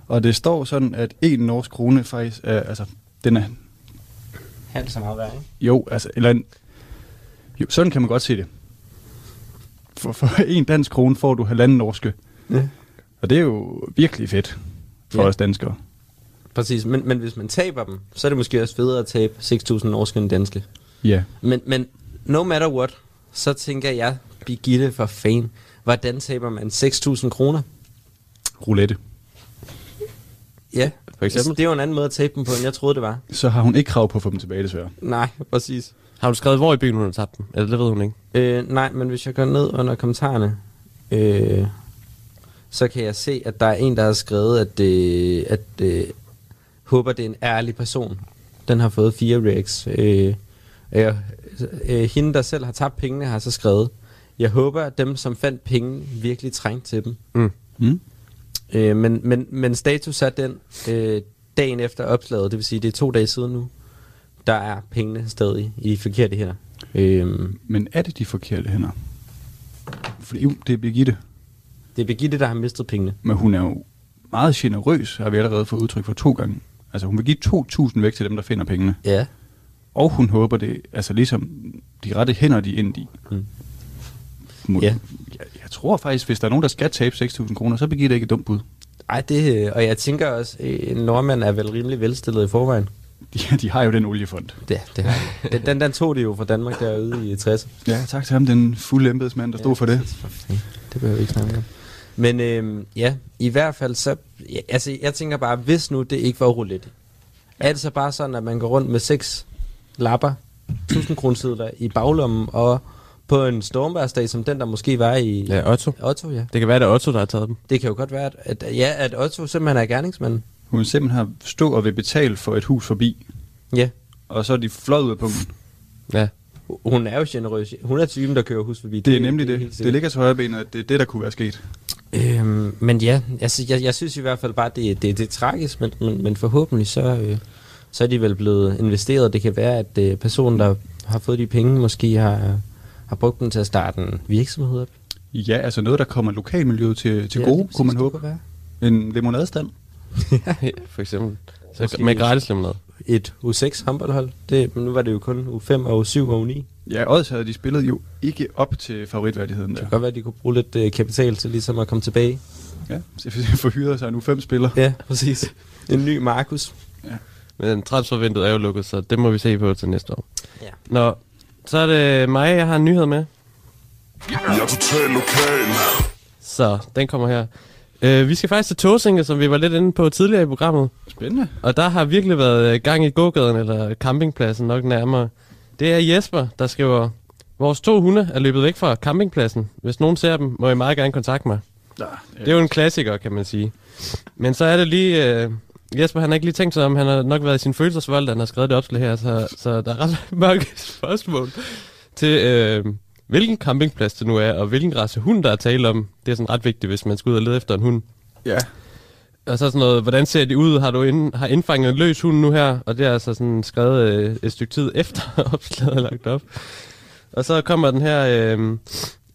Og det står sådan, at en norsk krone faktisk er, altså, den er, Halvt så meget værd, ikke? jo, altså, eller en, jo, sådan kan man godt se det. For, for en dansk krone får du halvanden norske. Ja. Og det er jo virkelig fedt for Ja. os danskere. Præcis, men, men hvis man taber dem, så er det måske også federe at tabe 6.000 norske end danske. Ja. Men, men no matter what, så tænker jeg, Birgitte for fan, hvordan taber man 6.000 kroner? Roulette. Ja, For eksempel? det er jo en anden måde at tabe dem på, end jeg troede, det var. Så har hun ikke krav på at få dem tilbage, desværre. Nej, præcis. Har du skrevet, hvor i byen hun har tabt dem? Eller det ved hun ikke. Øh, nej, men hvis jeg går ned under kommentarerne, øh, så kan jeg se, at der er en, der har skrevet, at, øh, at øh, håber, det er en ærlig person. Den har fået fire reacts. Øh, øh, øh, hende, der selv har tabt pengene, har så skrevet, jeg håber, at dem, som fandt penge, virkelig trængte til dem. Mm. Mm. Øh, men, men, men status er den, øh, dagen efter opslaget, det vil sige, det er to dage siden nu, der er pengene stadig i forkerte hænder. Øh, Men er det de forkerte hænder? For jo, det er Birgitte. det er Birgitte, der har mistet pengene. Men hun er jo meget generøs, har vi allerede fået udtryk for to gange. Altså hun vil give 2.000 væk til dem, der finder pengene. Ja. Og hun håber det, altså ligesom de rette hænder, de endt i. Mm. Må, Ja. jeg, jeg tror faktisk, hvis der er nogen, der skal tabe 6.000 kroner, så Birgitte ikke et dumt bud. Ej, det, øh, og jeg tænker også, øh, en nordmand er vel rimelig velstillet i forvejen. De, de har jo den oliefond. Det, det har de. den, den, den tog de jo fra Danmark derude i 60'erne. Ja, tak til ham, den fulde embedsmand, der stod for det. for. Det behøver vi ikke snakke om. Men øhm, ja, i hvert fald så... Ja, altså, jeg tænker bare, hvis nu det ikke var roulette, er det så bare sådan, at man går rundt med seks lapper, 1000 kroner i baglommen, og på en stormværsdag som den, der måske var i Ja, Otto. Otto, ja. Det kan være, det er Otto, der har taget dem. Det kan jo godt være, at, at, ja, at Otto simpelthen er gerningsmanden. Hun simpelthen har stå og vil betale for et hus forbi, Ja, og så er de fløjet ud af punkten. Ja. hun er jo generøs. Hun er typen, der kører hus forbi. Det er nemlig det. Det, sikkert. ligger til højre benet, at det er det, der kunne være sket. Øhm, men ja, altså, jeg, jeg synes i hvert fald bare, det, det, det er tragisk, men, men, men forhåbentlig så, øh, så er de vel blevet investeret. Det kan være, at øh, personen, der har fået de penge, måske har, har brugt dem til at starte en virksomhed op. Ja, altså noget, der kommer lokalmiljøet til, til Ja, gode, kunne man det håbe. En limonadestand. For eksempel. Så Måske med gratis limonade. Et U6 håndboldhold. Det, men nu var det jo kun U5 og U7 og U9. Det Ja, Ods havde de spillet jo ikke op til favoritværdigheden der. kan godt være, at de kunne bruge lidt øh, kapital til ligesom at komme tilbage. Ja, så forhyrede sig nu fem spillere. Ja, præcis. En ny Markus. Men transfervinduet er jo lukket, så det må vi se på til næste år. Ja. Nå, så er det mig, jeg har en nyhed med. Jeg er total lokal. Så den kommer her. Uh, vi skal faktisk til Tåsinge, som vi var lidt inde på tidligere i programmet. Spændende. Og der har virkelig været øh, gang i gågaden, eller campingpladsen nok nærmere. Det er Jesper, der skriver, Vores to hunde er løbet væk fra campingpladsen. Hvis nogen ser dem, må I meget gerne kontakte mig. Ja, Det er jo en klassiker, kan man sige. Men så er det lige... Øh, Jesper, han har ikke lige tænkt sig om, han har nok været i sin følelsesvold, da han har skrevet det opslag her, så, så der er ret mange spørgsmål til, øh, hvilken campingplads det nu er, og hvilken race hund, der er tale om. Det er sådan ret vigtigt, hvis man skal ud og lede efter en hund. Ja. Og så sådan noget, hvordan ser de ud? Har du ind, har indfanget en løs hund nu her? Og det er altså sådan skrevet øh, et stykke tid efter opslaget er lagt op. Og så kommer den her øh,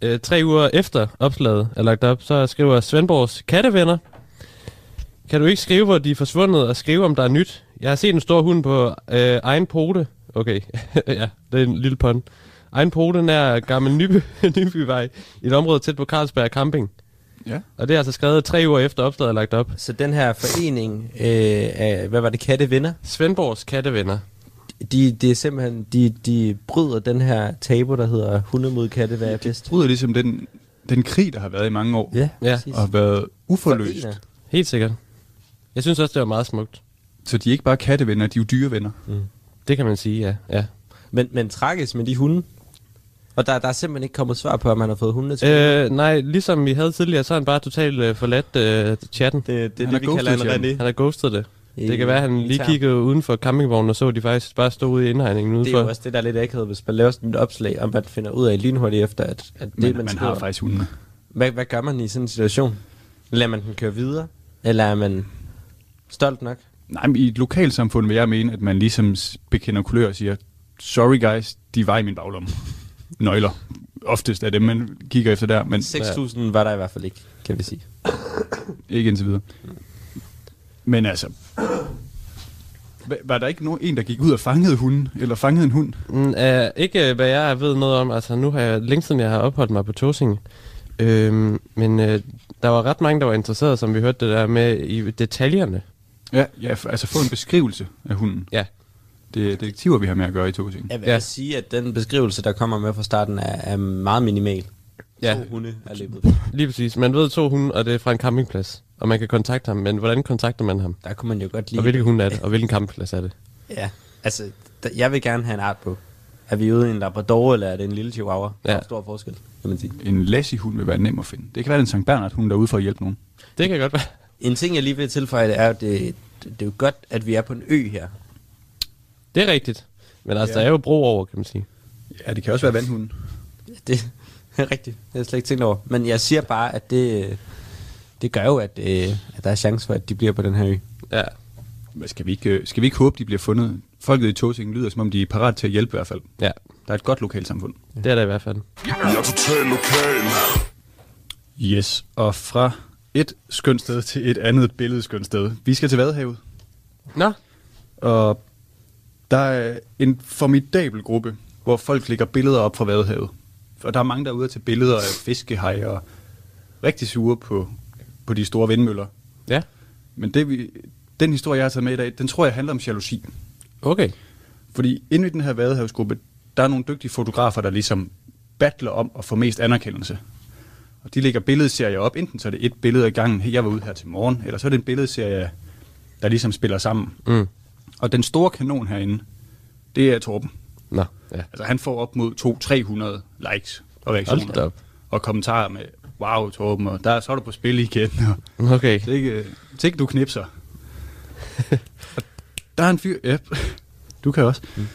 øh, tre uger efter opslaget er lagt op, så skriver Svendborgs kattevenner. Kan du ikke skrive, hvor de er forsvundet, og skrive, om der er nyt? Jeg har set en stor hund på øh, egen pote. Okay, ja, det er en lille pun. Egen pote nær Gammel Nyby, Nybyvej, i et område tæt på Carlsberg Camping. Ja. Og det er altså skrevet tre uger efter opslaget er lagt op. Så den her forening øh, af, hvad var det, kattevenner? Svendborgs kattevenner. De, det er simpelthen, de, de bryder den her tabu, der hedder hunde mod katte, hvad er bedst. Bryder ligesom den, den krig, der har været i mange år. Ja, Ja. præcis. Og har været uforløst. Forener. Helt sikkert. Jeg synes også, det var meget smukt. Så de er ikke bare kattevenner, de er jo dyrevenner. Det kan man sige, ja. ja. Men, men tragisk med de hunde. Og der, der er simpelthen ikke kommet svar på, om man har fået hundene til. Øh, nej, ligesom vi havde tidligere, så har han bare totalt øh, forladt øh, chatten. det, det er han det, vi har kalder en René. Han har ghostet det. Det kan være, at han lige kiggede uden for campingvognen og så, at de faktisk bare stod ude i indhegningen Det er udenfor. jo også det, der er lidt akavet, hvis man laver sådan et opslag, om man finder ud af lynhurtigt efter, at, at det, Men man, man skriver. har faktisk hundene. Hvad, hvad gør man i sådan en situation? Lader man den køre videre? Eller er man stolt nok? Nej, men i et lokalsamfund vil jeg mene, at man ligesom bekender kulør og siger, sorry guys, de var i min baglomme. Nøgler. Oftest er dem, man kigger efter der, men 6.000 var der i hvert fald ikke, kan vi sige. ikke indtil videre. Men altså, var der ikke nogen, en, der gik ud og fangede hunden, eller fangede en hund? Mm, uh, ikke hvad jeg ved noget om. Altså, nu har jeg længe siden, jeg har opholdt mig på Tåsinge. Øhm, men øh, der var ret mange, der var interesseret, som vi hørte det der med i detaljerne. Ja, ja altså få en beskrivelse af hunden. Ja. Det er detektiver, vi har med at gøre i to ting. Jeg vil Ja. sige, at den beskrivelse, der kommer med fra starten, er, er meget minimal. Ja. To hunde er løbet. Lige præcis. Man ved to hunde, og det er fra en campingplads. Og man kan kontakte ham, men hvordan kontakter man ham? Der kunne man jo godt lide... Og hvilke hunde er det? Og hvilken campingplads er det? Ja, altså, jeg vil gerne have en art på. Er vi ude i en Labrador, eller er det en lille Chihuahua? Der Ja. er stor forskel, kan man sige. En lassie-hund vil være nem at finde. Det kan være, er en Sankt Bernard-hund, der er ude for at hjælpe nogen. Det kan godt være. En ting, jeg lige vil tilføje, det er, at det, det, det er jo godt, at vi er på en ø her. Det er rigtigt. Men altså, Ja. der er jo bro over, kan man sige. Ja, det kan også være vandhunden. Det er rigtigt. Det har jeg slet ikke tænkt over. Men jeg siger bare, at det, det gør jo, at, øh, at der er chance for, at de bliver på den her ø. Ja. Men skal vi ikke, øh, skal vi ikke håbe, de bliver fundet? Folket i Tåsingen lyder, som om de er parat til at hjælpe i hvert fald. Ja, Der er et godt lokalsamfund. det er der i hvert fald. Jeg er totalt lokal. Yes, og fra et skønt sted til et andet billedskønt sted. Vi skal til Vadehavet, Nå, og der er en formidabel gruppe, hvor folk lægger billeder op fra Vadehavet. Og der er mange, der er ude til billeder af fiskehej og rigtig sure på, på de store vindmøller. ja. Men det, vi, den historie, jeg har taget med i dag, den tror jeg handler om jalousi. Okay. Fordi inde i den her vadehavsgruppe, der er nogle dygtige fotografer, der ligesom battler om at få mest anerkendelse. Og de lægger billedserier op. Enten så er det et billede ad gangen, hey, jeg var ude her til morgen, eller så er det en billedserie, der ligesom spiller sammen. Mm. Og den store kanon herinde, det er Torben. Nå, ja. Altså han får op mod 200-300 likes og reaktioner. Og kommentarer med, wow Torben, og der, så er du på spil igen. Og Okay. det er ikke du knipser. Og der er en fyr, ja, du kan også. Mm.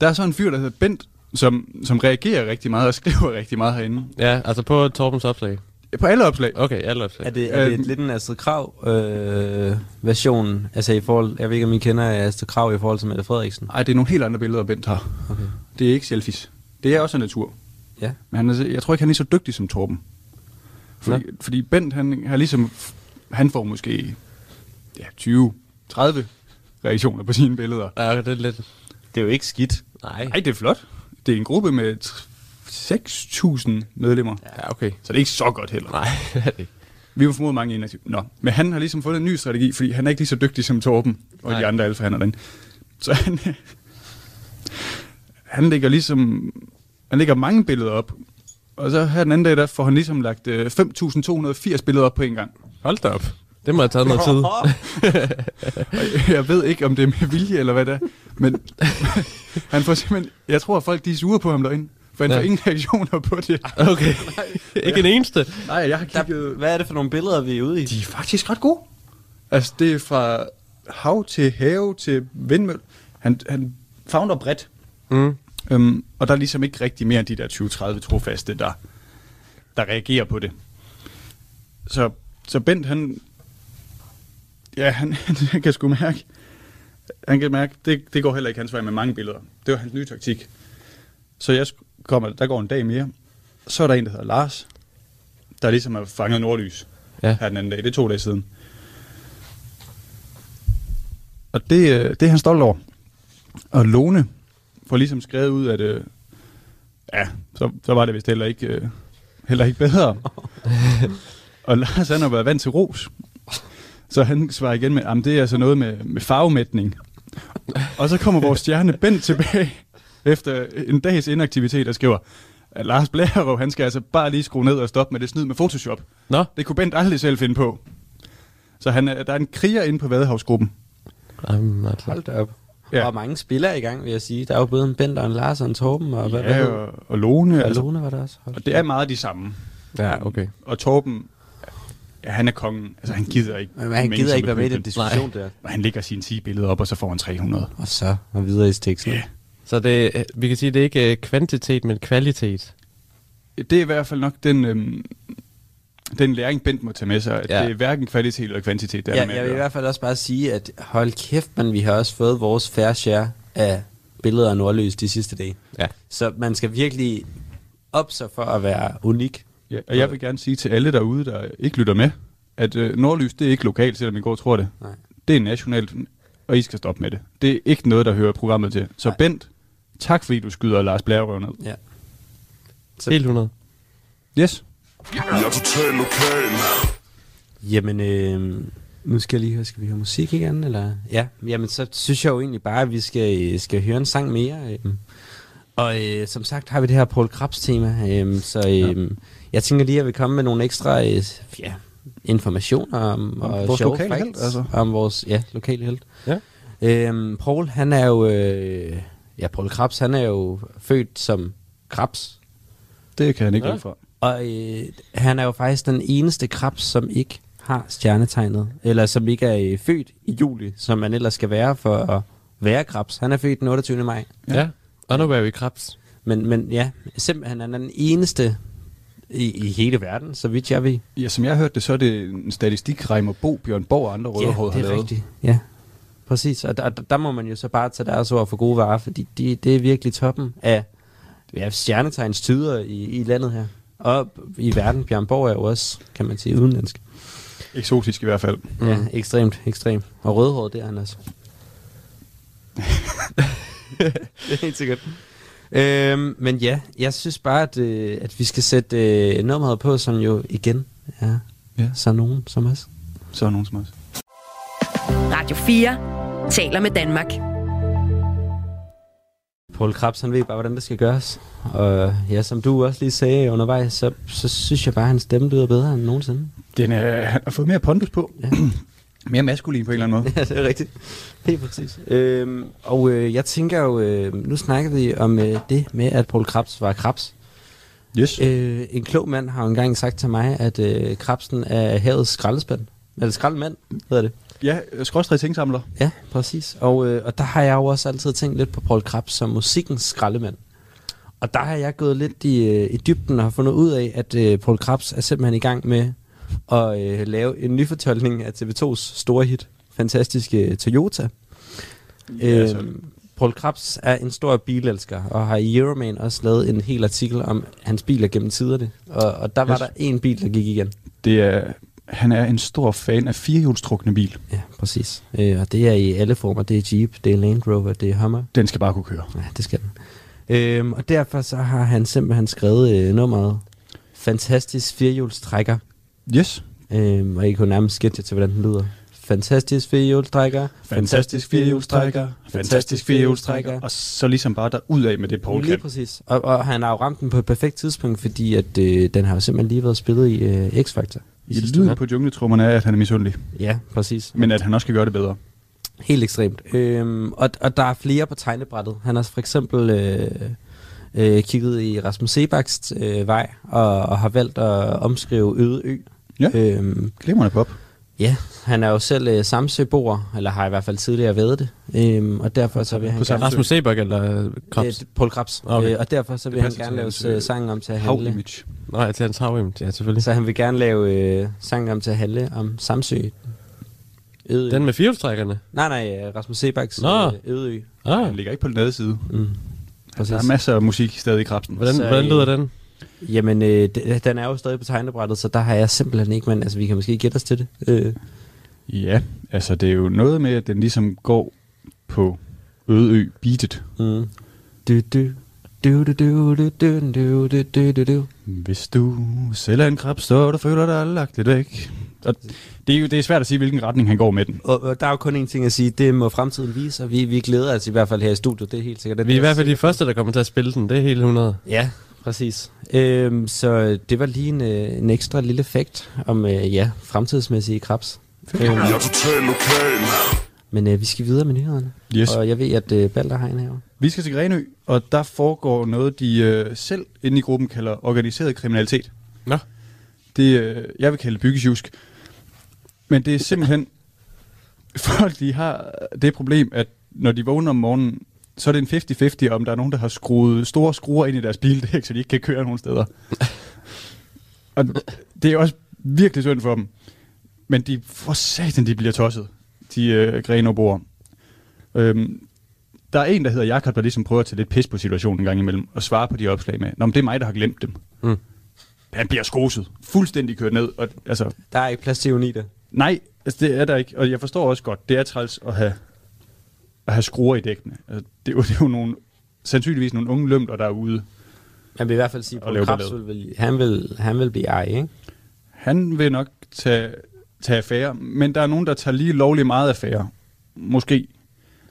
Der er så en fyr, der hedder Bent, som, som reagerer rigtig meget og skriver rigtig meget herinde. Ja, altså på Torbens opslag. På alle opslag. Okay, alle opslag. Er det, er det Øhm. lidt en Astrid Krav øh, version? Altså i forhold, jeg ved ikke, om I kender Astrid Krav i forhold til Mette Frederiksen. Nej, det er nogle helt andre billeder, Bent har. Okay. Det er ikke selfies. Det er også natur. Ja. Men han er, jeg tror ikke, han er så dygtig som Torben. Fordi, fordi Bent, han har ligesom, han får måske ja, 20, 30 reaktioner på sine billeder. Ja, det er lidt... Det er jo ikke skidt. Nej. Nej, det er flot. Det er en gruppe med 6.000 medlemmer. Ja, okay. Så det er ikke så godt heller. Nej, det er det ikke. Vi var formodet mange inaktive. Nå, men han har ligesom fundet en ny strategi, fordi han er ikke lige så dygtig som Torben og Nej. de andre alfahander derinde. Så han, han lægger ligesom, han lægger mange billeder op. Og så her den anden dag, der får han ligesom lagt øh, 5.280 billeder op på en gang. Hold da op. Det må have taget noget tid. Jeg ved ikke, om det er med vilje eller hvad det er, men han får simpelthen, jeg tror, at folk de er sure på ham derinde, for han Ja. får ingen reaktioner på det. Okay. ikke en eneste. Nej, jeg har Der, kigget... hvad er det for nogle billeder, vi er ude i? De er faktisk ret gode. Altså, det er fra hav til have til vindmøl. Han, han founder bredt. Mm. Øhm, og der er ligesom ikke rigtig mere end de der 20-30 trofaste, der, der reagerer på det. Så, så Bent, han, ja, han, han kan sgu mærke, han kan mærke, det, det går heller ikke hans vej med mange billeder. Det var hans nye taktik. Så jeg kommer, der går en dag mere, så er der en, der hedder Lars, der ligesom har fanget nordlys Ja. her den anden dag. Det er to dage siden. Og det, øh, det er han stolt over. Og Lone får ligesom skrevet ud, at øh, ja, så, så var det vist heller ikke, øh, heller ikke bedre. og Lars han har været vant til ros. Så han svarer igen med, at det er altså noget med, med farvemætning. og så kommer vores stjerne Bent tilbage efter en dags inaktivitet og skriver, at Lars Blærerup, han skal altså bare lige skrue ned og stoppe med det snyd med Photoshop. Nå. Det kunne Bent aldrig selv finde på. Så han, er- der er en kriger inde på Vadehavsgruppen. Jamen, altså. Hold da op. Ja. Og mange spillere i gang, vil jeg sige. Der er jo både en Bent og en Lars og en Torben. Og hvad, Ja, hvad og, og Lone. og Altså, Lone var der også. Hold og det er meget de samme. Ja, okay. Og Torben, ja, han er kongen. Altså, han gider ikke. Men han gider ikke være med i den diskussion der. Og han lægger sine 10 billeder op, og så får han 300. Og så og videre i teksten. Ja. Så det, øh, vi kan sige, det er ikke øh, kvantitet, men kvalitet. Det er i hvert fald nok den, øhm, den læring, Bent må tage med sig. At Ja. Det er hverken kvalitet eller kvantitet, der er Ja, der med jeg at vil i hvert fald også bare sige, at hold kæft, men vi har også fået vores fair share af billeder af Nordløs de sidste dage. Ja. Så man skal virkelig op sig for at være unik. Ja, og jeg vil gerne sige til alle derude, der ikke lytter med, at øh, Nordlys, det er ikke lokalt, selvom I går tror det. Nej. Det er nationalt, og I skal stoppe med det. Det er ikke noget, der hører programmet til. Så Nej. Bent, tak fordi du skyder Lars Blærerøv ned. Ja. Helt 100. Yes. Jeg er totalt lokal. Jamen, øh, nu skal jeg lige høre, skal vi høre musik igen? Eller? Ja, jamen så synes jeg jo egentlig bare, at vi skal, skal høre en sang mere. Øh. Og øh, som sagt har vi det her Paul Krabs tema, øh, så øh, ja. jeg tænker lige, at jeg vil komme med nogle ekstra øh, ja, informationer om, Om og vores sjove lokale facts helt, altså. om vores ja, lokale held. Ja. Øhm, Paul, han er jo, øh, ja, Paul Krabs, han er jo født som Krabs, Det kan han ikke Ja. ja. fra. og øh, han er jo faktisk den eneste Krabs, som ikke har stjernetegnet, eller som ikke er øh, født i juli, som man ellers skal være for at være Krabs. Han er født den 28. maj. Ja. Ja. Honorary Krabs. Men, men ja, simpelthen han er den eneste i, i hele verden, så vidt jeg ved. Ja, som jeg har hørt det, så er det en statistik, Reimer Bo, Bjørn Borg og andre rødhårede ja, har det er lavet. rigtigt. Ja, præcis. Og der, der, må man jo så bare tage deres ord for gode varer, fordi de, det er virkelig toppen af ja, stjernetegns tyder i, i landet her. Og i verden, Bjørn Borg er jo også, kan man sige, udenlandsk. Eksotisk i hvert fald. Mm. Ja, ekstremt, ekstremt. Og rødhåret, det er han også. det er helt sikkert. Øhm, men ja, jeg synes bare, at, øh, at vi skal sætte øh, nummeret på, som jo igen er Ja. så nogen som os. Så er nogen som os. Radio 4 taler med Danmark. Paul Krabs, han ved bare, hvordan det skal gøres. Og ja, som du også lige sagde undervejs, så, så synes jeg bare, at hans stemme lyder bedre end nogensinde. Den, øh, han har fået mere pondus på. Ja. mere maskulin på en eller anden måde. Ja, det er rigtigt. Helt præcis. Øhm, og øh, jeg tænker jo, øh, nu snakker vi om øh, det med, at Paul Krabs var Krabs. Yes. Øh, en klog mand har jo engang sagt til mig, at øh, Krabsen er havets skraldespand. Eller skraldemand, hedder det. Ja, skrådstræk tingsamler. Ja, præcis. Og, øh, og der har jeg jo også altid tænkt lidt på Paul Krabs som musikkens skraldemand. Og der har jeg gået lidt i, øh, i dybden og har fundet ud af, at øh, Paul Krabs er simpelthen i gang med at øh, lave en ny fortolkning af TV2's store hit, fantastiske Toyota. Ja, altså. Øhm, Paul Krabs er en stor bilelsker, og har i Euroman også lavet en hel artikel om hans biler gennem tiderne. Og, og der var Yes. der en bil, der gik igen. Det er, han er en stor fan af firehjulstrukne bil. Ja, præcis. Øh, og det er i alle former. Det er Jeep, det er Land Rover, det er Hummer. Den skal bare kunne køre. Ja, det skal den. Øhm, og derfor så har han simpelthen skrevet øh, nummeret Fantastisk firehjulstrækker. Yes. Øhm, og I kunne nærmest jer til, hvordan den lyder. Fantastisk firehjulstrækker. Fantastisk firehjulstrækker. Fantastisk firehjulstrækker. Og så ligesom bare der ud af med det, Paul Lige kan. præcis. Og, og han har jo ramt den på et perfekt tidspunkt, fordi at, øh, den har jo simpelthen lige været spillet i øh, X-Factor. I lyden på jungletrummerne er, at han er misundelig. Ja, præcis. Men at han også kan gøre det bedre. Helt ekstremt. Øhm, og, og der er flere på tegnebrættet. Han har for eksempel øh, øh, kigget i Rasmus Sebaks øh, vej, og, og har valgt at omskrive Øde Ø. Ja. Øhm, Glimrende pop. Ja, han er jo selv øh, Samsø-boer, eller har i hvert fald tidligere været det. Øhm, og derfor så vil han gerne... Rasmus Sebak eller Krabs? Øh, Paul Krabs. Okay. Øh, og derfor så vil han gerne lave øh, øh, sangen om til at handle. Hav-image. Nej, til hans havim. Ja, selvfølgelig. Så han vil gerne lave øh, sangen om til at handle om Samsø. Øde. Den med firehjulstrækkerne? Nej, nej, øh, Rasmus Sebaks Nå. øh, Ødeø. Ah, Han ligger ikke på den nede side. Mm. Der er masser af musik stadig i krabsen. hvordan, Så, hvordan øh, lyder den? Jamen, øh, den er jo stadig på tegnebrættet, så der har jeg simpelthen ikke, men altså, vi kan måske gætte os til det. Øh, Ja, altså det er jo noget med, at den ligesom går på Ødeø beatet. mm. Du, du, du, du, du, du, du, du, du, du, du, du. Hvis du selv er en krab, så du føler dig lagt lidt væk. Og det er jo det er svært at sige, hvilken retning han går med den. Og, og der er jo kun én ting at sige, det må fremtiden vise, og vi, vi glæder os i hvert fald her i studiet, det er helt sikkert. Det Vi er i hvert fald de første, der kommer til at spille den. Det er helt 100. Ja, præcis. Øhm, så det var lige en, øh, en ekstra lille fakt om, øh, ja, fremtidsmæssige krabs. Øhm, Jeg er total lokal. men øh, vi skal videre med nyhederne. Yes. Og jeg ved, at øh, Balder har en her. Vi skal til Grenø, og der foregår noget, de øh, selv inde i gruppen kalder organiseret kriminalitet. Nå. Det, øh, jeg vil kalde det byggesjusk. Men det er simpelthen, folk de har det problem, at når de vågner om morgenen, så er det en 50-50, om der er nogen, der har skruet store skruer ind i deres bildæk, så de ikke kan køre nogen steder. og det er også virkelig synd for dem. Men de, for satan, de bliver tosset, de øh, Grenå-boere. Øhm, der er en, der hedder Jakob, der ligesom prøver at tage lidt pis på situationen en gang imellem, og svare på de opslag med, Nå, men det er mig, der har glemt dem. Mm. Han bliver skoset, fuldstændig kørt ned. Og, altså, Der er ikke plads til ironi der. nej, altså, det er der ikke. Og jeg forstår også godt, det er træls at have, at have skruer i dækkene. Altså, det, er jo, det er jo nogle, sandsynligvis nogle unge lømter, der er ude. Man vil i hvert fald sige, at lave Krabs ballade. vil, han, vil, han vil blive ej, ikke? Han vil nok tage, tage affære, men der er nogen, der tager lige lovlig meget affære. Måske.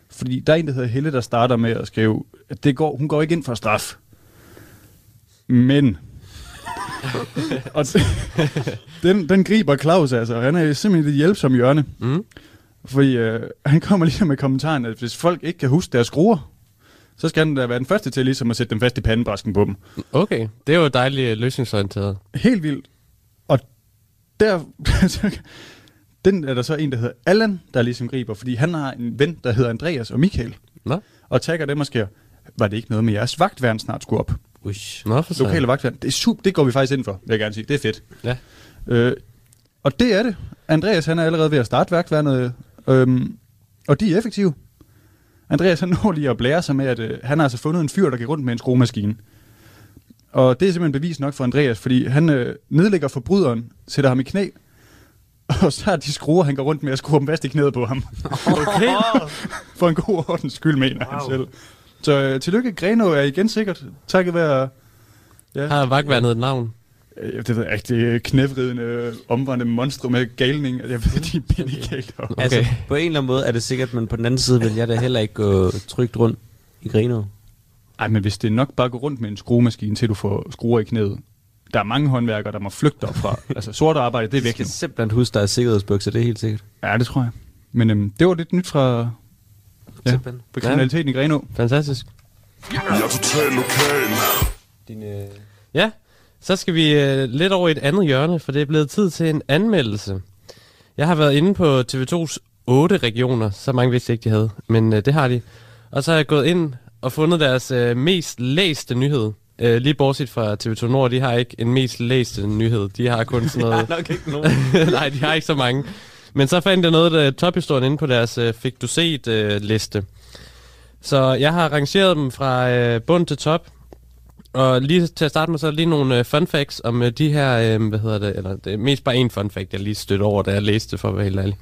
Fordi der er en, der hedder Helle, der starter med at skrive, at det går, hun går ikke ind for straf. Men... og den, den griber Claus altså. Han er simpelthen et hjælpsom hjørne. Mm. Fordi øh, han kommer lige med kommentaren, at hvis folk ikke kan huske deres skruer, så skal han da være den første til ligesom at sætte dem fast i pandebræsken på dem. Okay, det er jo dejligt øh, løsningsorienteret. Helt vildt. Og der, den er der så en, der hedder Allan, der ligesom griber, fordi han har en ven, der hedder Andreas og Michael, Nå, og tagger dem og sker, var det ikke noget med jeres vagtværn snart skulle op? Ush. Nå for sig. Lokale vagtværn. Det er super, det går vi faktisk ind for, vil jeg gerne sige. Det er fedt. Ja. Øh, og det er det. Andreas, han er allerede ved at starte vagtværnet, øhm, og de er effektive. Andreas, han når lige at blære sig med, at øh, han har altså fundet en fyr, der gik rundt med en skruemaskine. Og det er simpelthen bevis nok for Andreas, fordi han øh, nedlægger forbryderen, sætter ham i knæ, og så er de skruer, han går rundt med at skrue dem fast i knæet på ham. Okay. For en god ordens skyld, mener wow. han selv. Så øh, tillykke, Greno er igen sikkert, takket være... Ja, Har vagtværnet et navn? Øh, det ved jeg ikke, det knævridende, omvandrende monstre med galning. Jeg ved, de er galt op. Okay. Altså, på en eller anden måde er det sikkert, men på den anden side vil jeg da heller ikke gå trygt rundt i Greno. Ej, men hvis det er nok bare at gå rundt med en skruemaskine, til du får skruer i knæet. Der er mange håndværkere, der må flygte derfra. altså sort arbejde, det er væk skal nu. simpelthen huske, der er sikkerhedsbukser, det er helt sikkert. Ja, det tror jeg. Men øhm, det var lidt nyt fra ja, Simpelthen. på kriminaliteten i Greno. Fantastisk. Jeg er total lokal. Din, øh... Ja, så skal vi øh, lidt over i et andet hjørne, for det er blevet tid til en anmeldelse. Jeg har været inde på TV2's 8 regioner, så mange vidste ikke, de havde, men øh, det har de. Og så har jeg gået ind og fundet deres øh, mest læste nyhed. Øh, lige bortset fra TV2 Nord, de har ikke en mest læste nyhed. De har kun sådan noget... nok ikke nogen. Nej, de har ikke så mange. Men så fandt jeg noget af tophistorien inde på deres øh, Fik du set øh, liste. Så jeg har rangeret dem fra øh, bund til top. Og lige til at starte med, så er lige nogle øh, fun facts om øh, de her, øh, hvad hedder det, eller det er mest bare en fun fact, jeg lige stødte over, da jeg læste det for at være helt ærlig.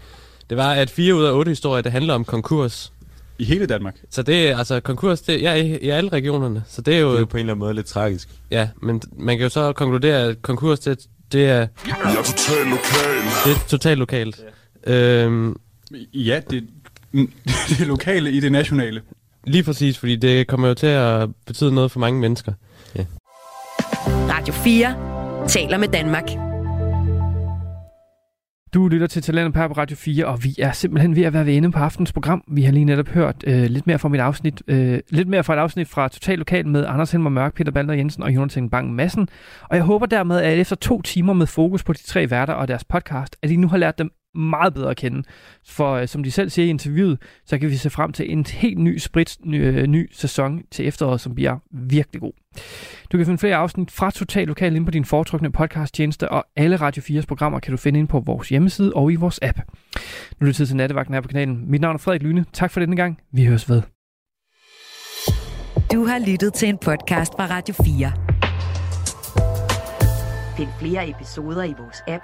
Det var, at fire ud af otte historier, det handler om konkurs. I hele Danmark. Så det er altså konkurs, det ja, i, i alle regionerne. Så det er jo, Det er jo på en eller anden måde lidt tragisk. ja, men man kan jo så konkludere, at konkurs, det, det er, Jeg er total lokal. det er totalt lokalt. Øhm, Ja, det, det er lokale i det nationale. Lige præcis, fordi det kommer jo til at betyde noget for mange mennesker. Radio 4 taler med Danmark. Du lytter til Talentet på Radio 4, og vi er simpelthen ved at være ved ende på aftens program. Vi har lige netop hørt øh, lidt mere fra mit afsnit, øh, lidt mere fra et afsnit fra Total Lokal med Anders Helmer Mørk, Peter Balder Jensen og Jonathan Bang Madsen. Og jeg håber dermed, at efter to timer med fokus på de tre værter og deres podcast, at I nu har lært dem meget bedre at kende. For øh, som de selv siger i interviewet, så kan vi se frem til en helt ny sprit ny, øh, ny sæson til efteråret, som bliver virkelig god. Du kan finde flere afsnit fra Total Lokal ind på din foretrukne podcasttjeneste, og alle Radio 4's programmer kan du finde ind på vores hjemmeside og i vores app. Nu er det tid til nattevagten her på kanalen. Mit navn er Frederik Lyne. Tak for denne gang. Vi høres ved. Du har lyttet til en podcast fra Radio 4. Find flere episoder i vores app,